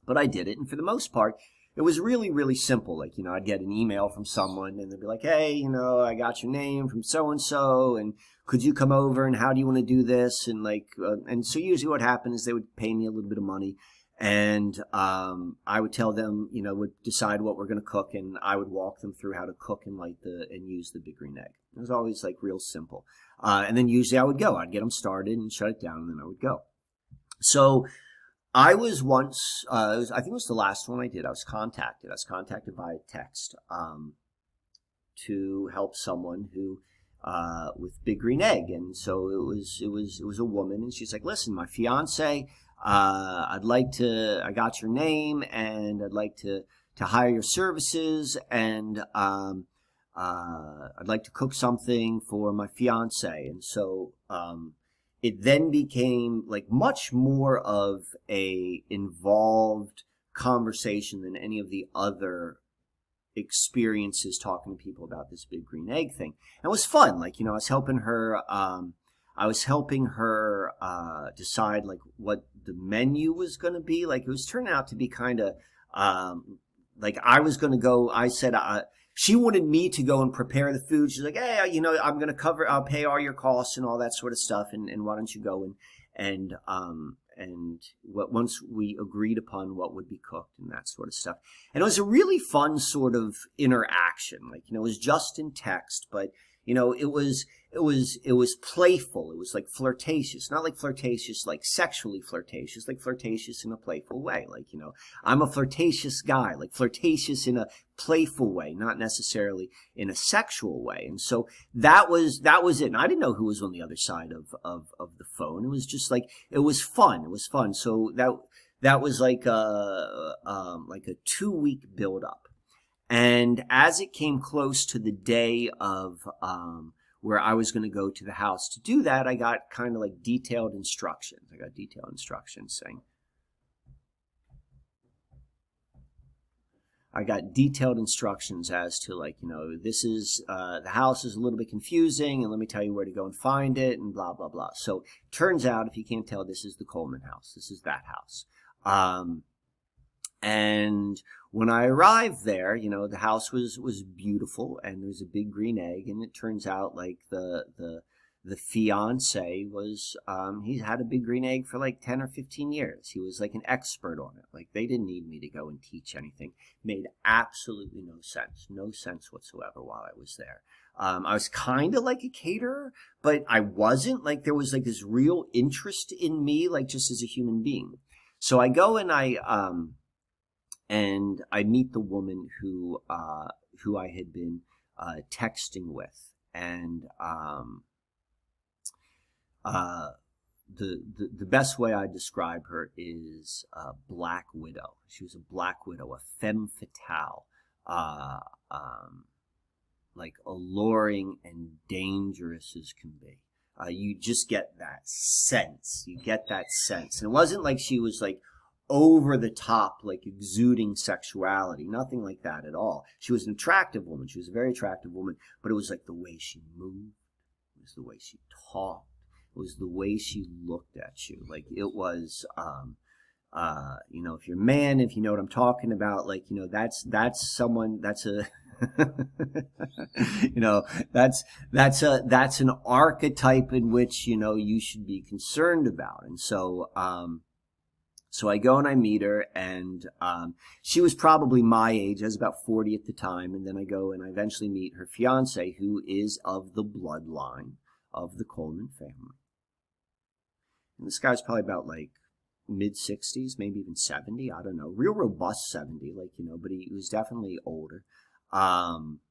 but I did it. And for the most part, it was really, really simple. Like, you know, I'd get an email from someone and they'd be like, hey, you know, I got your name from so and so, and could you come over and how do you want to do this? And like, uh, and so usually what happened is they would pay me a little bit of money and um, I would tell them, you know, would decide what we're going to cook, and I would walk them through how to cook and light the and use the big green egg. It was always like real simple, uh, and then usually I would go. I'd get them started and shut it down, and then I would go. So I was once, uh, was, I think it was the last one I did. I was contacted. I was contacted by text um, to help someone who uh, with Big Green Egg, and so it was it was it was a woman, and she's like, "Listen, my fiance, uh, I'd like to. I got your name, and I'd like to to hire your services, and um, uh, I'd like to cook something for my fiance." And so um, it then became like much more of a involved conversation than any of the other experiences talking to people about this big green egg thing. And it was fun. Like, you know, I was helping her, um, I was helping her, uh, decide like what the menu was going to be. Like, it was turning out to be kind of, um, like I was going to go, I said, uh, she wanted me to go and prepare the food. She's like, hey, you know, I'm going to cover, I'll pay all your costs and all that sort of stuff. And, and why don't you go and, and, um, and what, once we agreed upon what would be cooked and that sort of stuff. And it was a really fun sort of interaction. Like, you know, it was just in text, but, you know, it was, it was it was playful. It was like flirtatious, not like flirtatious, like sexually flirtatious, like flirtatious in a playful way. Like you know, I'm a flirtatious guy, like flirtatious in a playful way, not necessarily in a sexual way. And so that was that was it. And I didn't know who was on the other side of of of the phone. It was just like it was fun. It was fun. So that that was like a um, like a two week build up. And as it came close to the day of um, where I was going to go to the house. To do that, I got kind of like detailed instructions. I got detailed instructions saying, I got detailed instructions as to like, you know, this is, uh, the house is a little bit confusing and let me tell you where to go and find it and blah, blah, blah. So turns out, if you can't tell, this is the Coleman house. This is that house. Um, and when I arrived there, you know, the house was was beautiful, and there was a big green egg, and it turns out like the the the fiance was um, he had a big green egg for like 10 or 15 years. He was like an expert on it. Like they didn't need me to go and teach anything. Made absolutely no sense no sense whatsoever while i was there. Um, i was kind of like a caterer but i wasn't. Like there was like this real interest in me like just as a human being. So i go and i um, and i meet the woman who uh, who i had been uh, texting with and um, uh, the, the, the best way I describe her is a black widow. She was a black widow, a femme fatale, uh, um, like alluring and dangerous as can be. Uh, you just get that sense. You get that sense, and it wasn't like she was like over the top, like exuding sexuality. Nothing like that at all. She was an attractive woman. She was a very attractive woman, but it was like the way she moved. It was the way she talked it was the way she looked at you. Like it was, um, uh, you know, if you're a man, if you know what I'm talking about, like, you know, that's, that's someone, that's a, you know, that's, that's a, that's an archetype in which, you know, you should be concerned about. And so, um, so I go and I meet her, and um, she was probably my age. I was about 40 at the time. And then I go and I eventually meet her fiance, who is of the bloodline of the Coleman family. And this guy's probably about like mid 60s, maybe even 70. I don't know. Real robust 70, like, you know, but he, was definitely older. Um,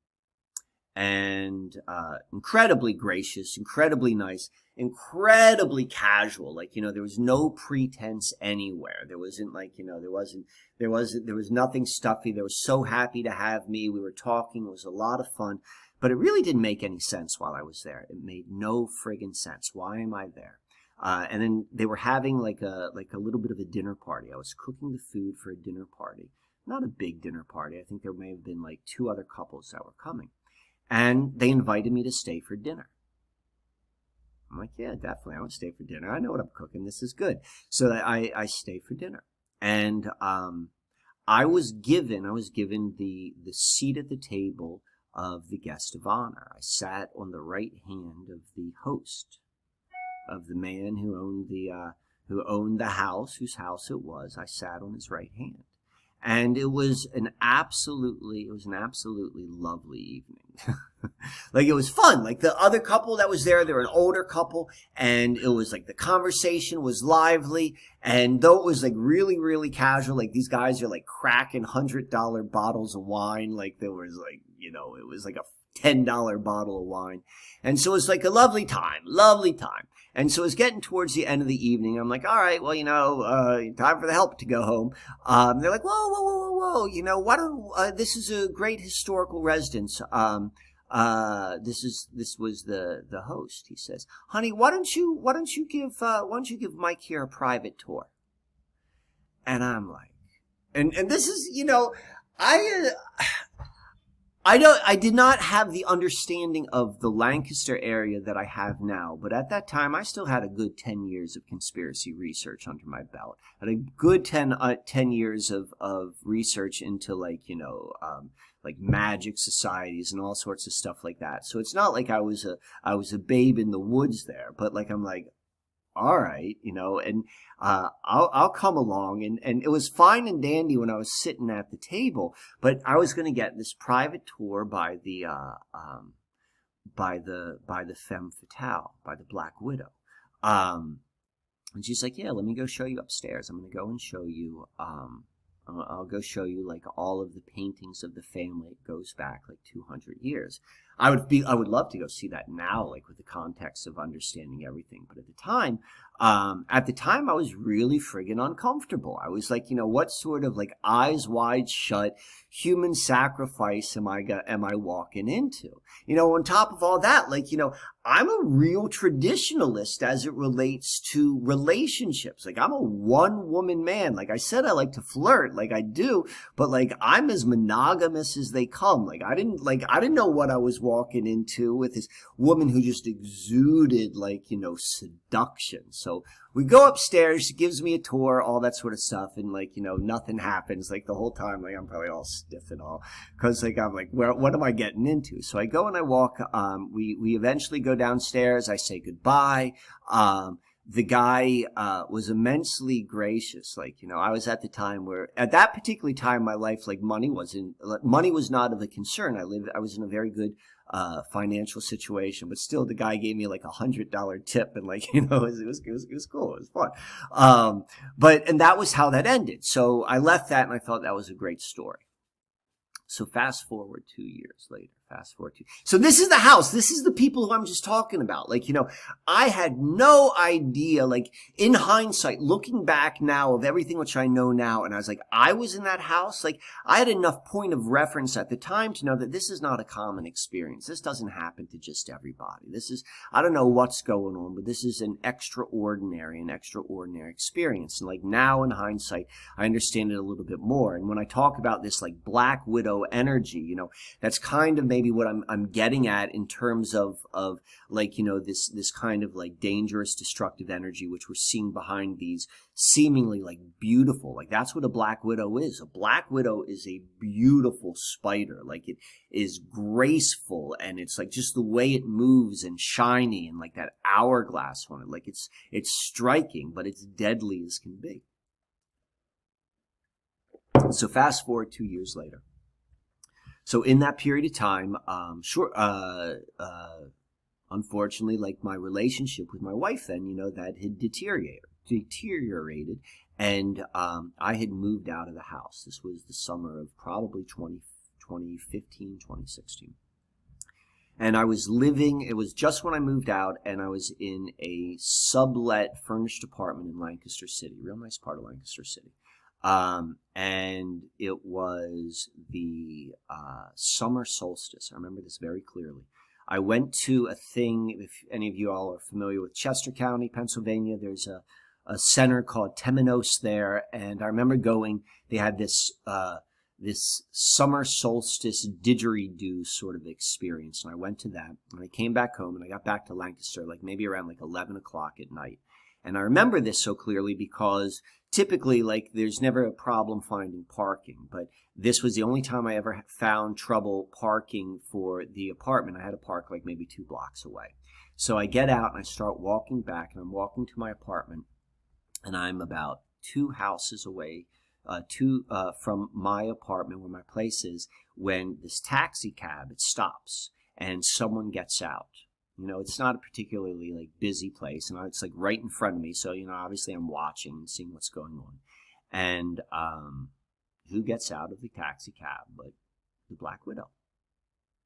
and uh, incredibly gracious, incredibly nice, incredibly casual. Like you know, there was no pretense anywhere. There wasn't like you know, there wasn't, there wasn't, there was nothing stuffy. They were so happy to have me. We were talking. It was a lot of fun, but it really didn't make any sense while I was there. It made no friggin' sense. Why am I there? Uh, and then they were having like a like a little bit of a dinner party. I was cooking the food for a dinner party, not a big dinner party. I think there may have been like two other couples that were coming, and they invited me to stay for dinner. I'm like, yeah, definitely, I want to stay for dinner. I know what I'm cooking. This is good. So I I stay for dinner, and um, I was given I was given the the seat at the table of the guest of honor. I sat on the right hand of the host of the man who owned the uh, who owned the house, whose house it was. I sat on his right hand, and it was an absolutely it was an absolutely lovely evening. like it was fun. Like the other couple that was there, they were an older couple, and it was like the conversation was lively. And though it was like really, really casual, like these guys are like cracking hundred dollar bottles of wine, like there was like you know it was like a ten dollar bottle of wine, and so it was like a lovely time, lovely time. And so it's getting towards the end of the evening. I'm like, all right, well, you know, uh, time for the help to go home. Um, they're like, whoa, whoa, whoa, whoa, whoa. You know, why don't, uh, this is a great historical residence. Um, uh, this is, this was the, the host. He says, honey, why don't you, why don't you give, uh, why don't you give Mike here a private tour? And I'm like, and, and this is, you know, I, uh, I don't I did not have the understanding of the Lancaster area that I have now, but at that time I still had a good 10 years of conspiracy research under my belt. Had a good 10, uh, 10 years of, of research into like, you know, um, like magic societies and all sorts of stuff like that. So it's not like I was a I was a babe in the woods there, but like I'm like all right, you know, and uh, I'll I'll come along, and and it was fine and dandy when I was sitting at the table, but I was going to get this private tour by the uh, um, by the by the femme fatale, by the Black Widow, um, and she's like, yeah, let me go show you upstairs. I'm going to go and show you. Um, I'll go show you like all of the paintings of the family. It goes back like 200 years. I would be, I would love to go see that now, like with the context of understanding everything. But at the time, um, at the time, I was really friggin' uncomfortable. I was like, you know, what sort of like eyes wide shut human sacrifice am I got, am I walking into? You know, on top of all that, like, you know, I'm a real traditionalist as it relates to relationships. Like, I'm a one woman man. Like I said, I like to flirt, like I do, but like I'm as monogamous as they come. Like, I didn't, like, I didn't know what I was walking into with this woman who just exuded, like, you know, seduction. So we go upstairs. She gives me a tour, all that sort of stuff, and like you know, nothing happens. Like the whole time, like I'm probably all stiff and all because like I'm like, where what am I getting into? So I go and I walk. Um, we we eventually go downstairs. I say goodbye. Um, the guy uh, was immensely gracious. Like you know, I was at the time where at that particular time in my life, like money wasn't money was not of a concern. I lived, I was in a very good uh, financial situation, but still, the guy gave me like a hundred dollar tip, and like you know, it was, it was, it was cool, it was fun. Um, but and that was how that ended. So I left that, and I thought that was a great story. So fast forward two years later fast forward to. So this is the house. This is the people who I'm just talking about. Like, you know, I had no idea, like in hindsight, looking back now of everything which I know now. And I was like, I was in that house. Like I had enough point of reference at the time to know that this is not a common experience. This doesn't happen to just everybody. This is, I don't know what's going on, but this is an extraordinary, an extraordinary experience. And like now in hindsight, I understand it a little bit more. And when I talk about this like black widow energy, you know, that's kind of maybe what I'm I'm getting at in terms of of like you know this this kind of like dangerous destructive energy which we're seeing behind these seemingly like beautiful like that's what a black widow is. A black widow is a beautiful spider. Like it is graceful and it's like just the way it moves and shiny and like that hourglass on it. Like it's it's striking but it's deadly as can be. So fast forward two years later so in that period of time, um, sure, uh, uh, unfortunately, like my relationship with my wife, then you know that had deteriorated, deteriorated, and um, I had moved out of the house. This was the summer of probably 20, 2015, 2016. And I was living, it was just when I moved out, and I was in a sublet furnished apartment in Lancaster City, real nice part of Lancaster City. Um, and it was the uh, summer solstice. I remember this very clearly. I went to a thing, if any of you all are familiar with Chester County, Pennsylvania, there's a, a center called Temenos there. And I remember going, they had this, uh, this summer solstice didgeridoo sort of experience. And I went to that and I came back home and I got back to Lancaster, like maybe around like 11 o'clock at night. And I remember this so clearly because typically, like, there's never a problem finding parking, but this was the only time I ever found trouble parking for the apartment. I had to park like maybe two blocks away. So I get out and I start walking back, and I'm walking to my apartment, and I'm about two houses away, uh, two uh, from my apartment where my place is, when this taxi cab it stops and someone gets out you know, it's not a particularly like busy place, and it's like right in front of me. So you know, obviously, I'm watching and seeing what's going on. And um, who gets out of the taxi cab but the Black Widow?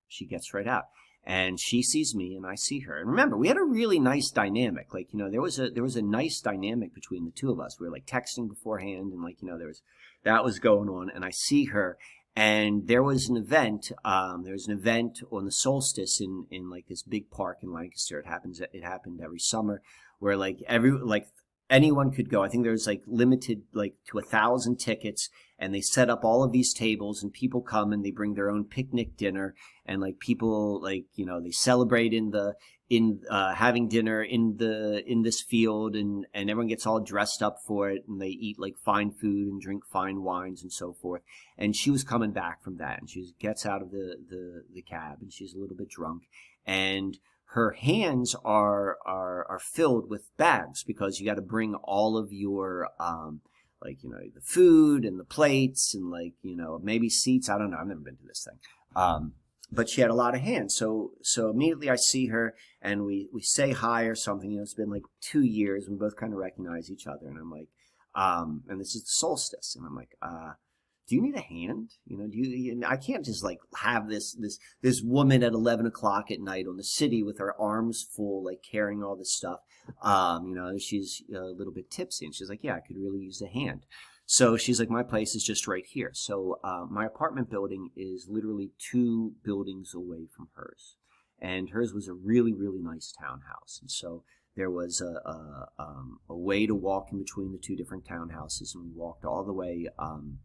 She gets right out, and she sees me, and I see her. And remember, we had a really nice dynamic. Like you know, there was a there was a nice dynamic between the two of us. We were like texting beforehand, and like you know, there was that was going on. And I see her, and there was an event. Um, there was an event on the solstice in in like this big park in Lancaster. It happens. It happened every summer, where like every like anyone could go. I think there was like limited like to a thousand tickets, and they set up all of these tables, and people come and they bring their own picnic dinner, and like people like you know they celebrate in the in uh, having dinner in the in this field and and everyone gets all dressed up for it and they eat like fine food and drink fine wines and so forth. And she was coming back from that and she gets out of the the, the cab and she's a little bit drunk. And her hands are are are filled with bags because you got to bring all of your um like you know the food and the plates and like you know maybe seats. I don't know. I've never been to this thing. Um but she had a lot of hands. So so immediately I see her and we we say hi or something. You know, it's been like two years. We both kind of recognize each other, and I'm like, um, and this is the solstice, and I'm like, uh, do you need a hand? You know, do you? I can't just like have this this this woman at eleven o'clock at night on the city with her arms full, like carrying all this stuff. Um, you know, she's a little bit tipsy, and she's like, yeah, I could really use a hand. So she's like, my place is just right here. So uh, my apartment building is literally two buildings away from hers. And hers was a really, really nice townhouse. And so there was a, a, um, a way to walk in between the two different townhouses. And we walked all the way um,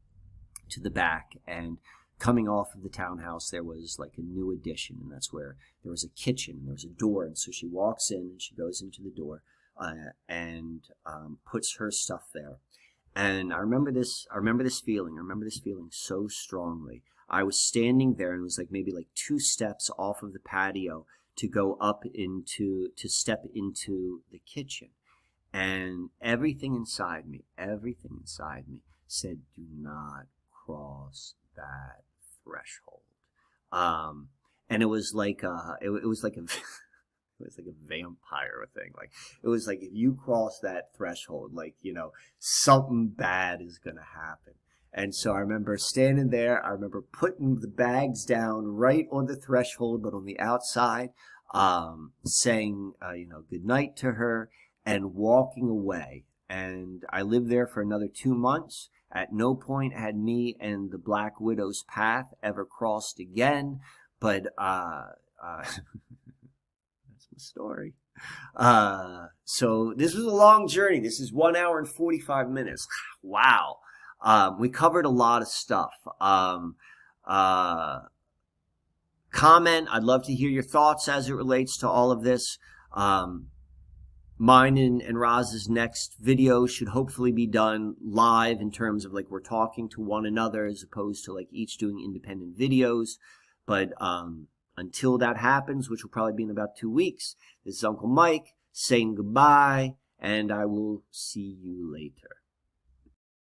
to the back. And coming off of the townhouse, there was like a new addition. And that's where there was a kitchen and there was a door. And so she walks in and she goes into the door. uh, and um, puts her stuff there. And I remember this. I remember this feeling. I remember this feeling so strongly. I was standing there, and it was like maybe like two steps off of the patio to go up into to step into the kitchen, and everything inside me, everything inside me said, "Do not cross that threshold." Um, and it was like a, it, it was like a. was like a vampire thing. Like it was like if you cross that threshold, like you know something bad is gonna happen. And so I remember standing there. I remember putting the bags down right on the threshold, but on the outside, um, saying uh, you know good night to her and walking away. And I lived there for another two months. At no point had me and the Black Widow's path ever crossed again. But uh, uh story. Uh, so this was a long journey. This is one hour and 45 minutes. Wow. Um, we covered a lot of stuff. Um, uh, comment. I'd love to hear your thoughts as it relates to all of this. Um, mine and, and Roz's next video should hopefully be done live in terms of like we're talking to one another as opposed to like each doing independent videos. But um, until that happens, which will probably be in about two weeks, this is Uncle Mike saying goodbye, and I will see you later.